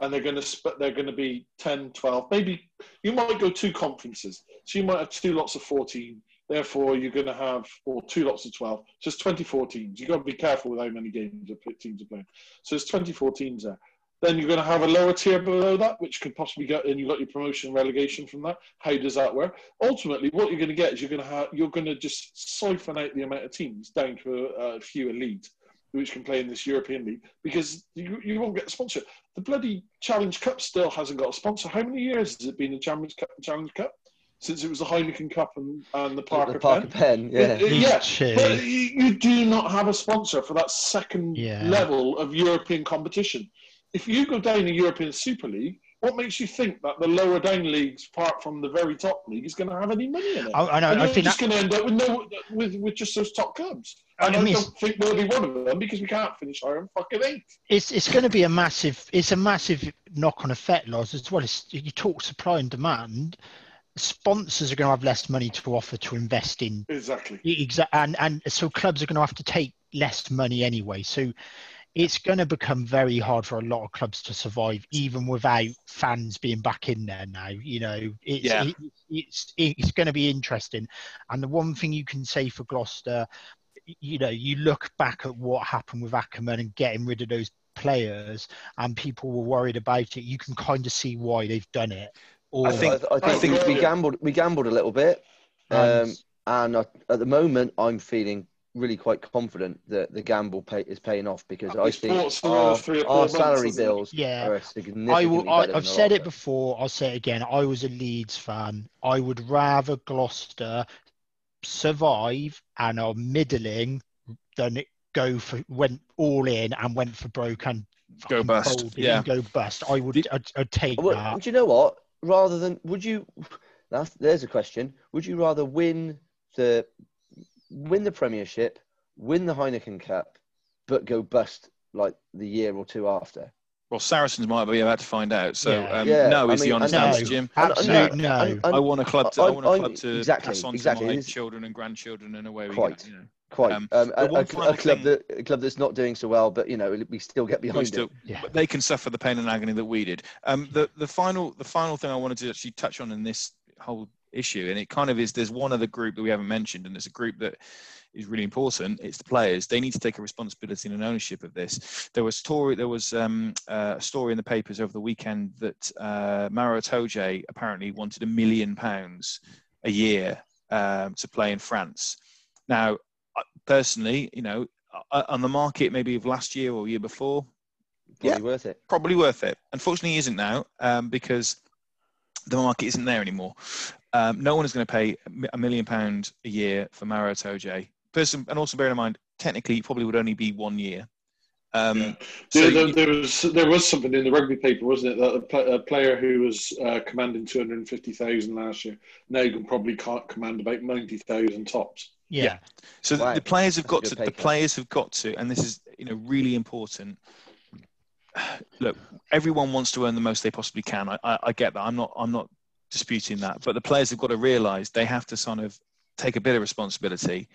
and they're going to sp- they're going to be 10, 12, maybe you might go two conferences, so you might have two lots of fourteen. Therefore, you're going to have or two lots of twelve. So it's 24 teams. You've got to be careful with how many games teams are playing. So it's 24 teams there. Then you're going to have a lower tier below that, which can possibly get, and you've got your promotion relegation from that. How does that work? Ultimately, what you're going to get is you're going to have, you're going to just siphon out the amount of teams down to a, a few elite, which can play in this European league, because you, you won't get a sponsor. The bloody Challenge Cup still hasn't got a sponsor. How many years has it been the Challenge Cup? Challenge Cup since it was the Heineken Cup and, and the Parker, the Parker Pen? Pen, yeah. Uh, yeah, Two. but you, you do not have a sponsor for that second Yeah. level of European competition. If you go down the European Super League, what makes you think that the lower down leagues, apart from the very top league, is going to have any money in it? I, I know and I you're think just that, going to end up with no with, with just those top clubs. I And I, mean, it's- don't think we'll be one of them because we can't finish higher than fucking eight. it's it's going to be a massive it's a massive knock-on effect, Loz, as well as you talk supply and demand. Sponsors are going to have less money to offer to invest in Exactly. Exactly, and and so clubs are going to have to take less money anyway. So it's going to become very hard for a lot of clubs to survive, even without fans being back in there now. You know, it's Yeah. it, it's it's going to be interesting. And the one thing you can say for Gloucester, you know, you look back at what happened with Ackermann and getting rid of those players, and people were worried about it. You can kind of see why they've done it. Or I think- I, I think, I think- we, we gambled. We gambled a little bit, um, and- and I, at the moment, I'm feeling really quite confident that the gamble pay, is paying off because I It's think bought some of our, the three or four our salary bills Yeah. are significantly I will, I, I've than said a it before. I'll say it again. I was a Leeds fan. I would rather Gloucester survive and are middling than it go for went all in and went for broke and Go bust, yeah. and go bust. I would. The- I'd, I'd take Well, that. do you know what? Rather than would you? That's, there's a question. Would you rather win the win the Premiership, win the Heineken Cup, but go bust like the year or two after? Well, Saracens might be about to find out. So Yeah. um, Yeah, no I is the mean, honest and- answer, No. Jim. And- Absolute and- no. and- and I want a club to. I, I- want a I'm- club to exactly, pass on exactly. to my children and grandchildren, and away we Quite. go. You know. Quite. Um, Um, a, a, a club thing- that a club that's not doing so well, but you know we still get behind still- it. Yeah. but they can suffer the pain and agony that we did. Um, the the final the final thing I wanted to actually touch on in this whole issue, and it kind of is there's one other group that we haven't mentioned, and it's a group that is really important. It's the players. They need to take a responsibility and an ownership of this. There was story there was um, uh, a story in the papers over the weekend that uh, Maro Itoje apparently wanted a million pounds a year um, to play in France. Now, personally, you know, uh, on the market maybe of last year or year before, Probably worth it. probably worth it. Unfortunately, he isn't now um, because the market isn't there anymore. Um, no one is going to pay a a million pound a year for Maro Itoje. Person, and also bear in mind, technically, probably would only be one year. Um, Yeah. so There, there, you- there was there was something in the rugby paper, wasn't it? That a, pla- a player who was uh, commanding two hundred and fifty thousand last year now can probably can't command about ninety thousand tops. Yeah. So the- Wow. the players have That's a got to. pay The cut. players have got to, and this is you know really important. Look, everyone wants to earn the most they possibly can. I, I, I get that. I'm not. I'm not disputing that. But the players have got to realise they have to sort of take a bit of responsibility,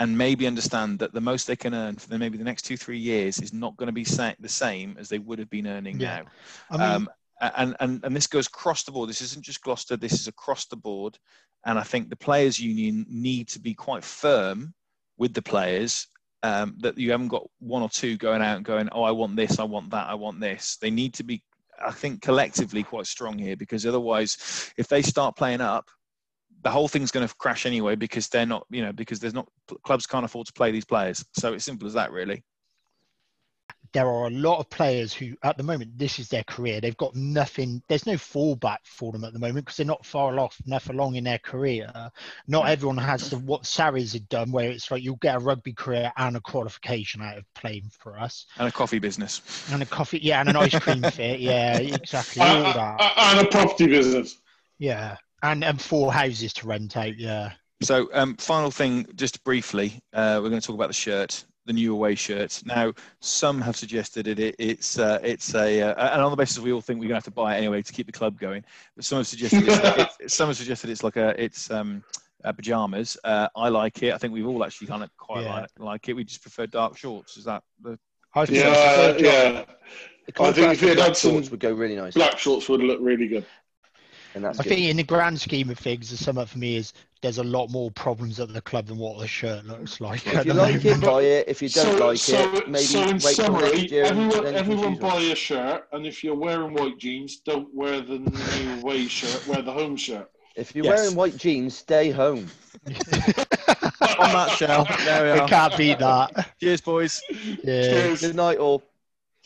and maybe understand that the most they can earn for the, maybe the next two three years is not going to be sa- the same as they would have been earning Yeah. now. I mean, Um, and, and, and this goes across the board. This isn't just Gloucester, this is across the board. And I think the players' union need to be quite firm with the players um, that you haven't got one or two going out and going, oh, I want this, I want that, I want this. They need to be, I think, collectively quite strong here because otherwise, if they start playing up, the whole thing's going to crash anyway because they're not, you know, because there's not clubs can't afford to play these players. So it's simple as that, really. there are a lot of players who, at the moment, this is their career. They've got nothing. There's no fallback for them at the moment because they're not far off enough along in their career. Not everyone has the what Sarries had done, where it's like you'll get a rugby career and a qualification out of playing for us, And a coffee business. and a coffee, yeah, and an ice cream fit, yeah, exactly, all Uh, that, uh, and a property business. yeah, and and four houses to rent out, yeah. So, um, final thing, just briefly, uh, we're going to talk about the shirt, the new away shirt. Now, some have suggested it, it it's uh, it's a, uh, and on the basis we all think we're going to have to buy it anyway to keep the club going. But some have suggested it's, it's, some have suggested it's like a it's um, uh, pajamas. Uh, I like it. I think we've all actually kind of quite Yeah. like, like it. We just prefer dark shorts. Is that the I think Yeah, it's a yeah. The I think contrast if it with had black some shorts would go really nice, Black shorts would look really good. And that's I good. think in the grand scheme of things, the sum up for me is there's a lot more problems at the club than what the shirt looks like. If at you the like it, buy it. If you don't so, like so, it, maybe so in wait till summary, next year. and everyone, then you everyone choose one. buy a shirt, and if you're wearing white jeans, don't wear the new away shirt. Wear the home shirt. If you're Yes. wearing white jeans, stay home. on that shell? There we I are. can't beat that. Cheers, boys. Yeah. Cheers. Good night, all.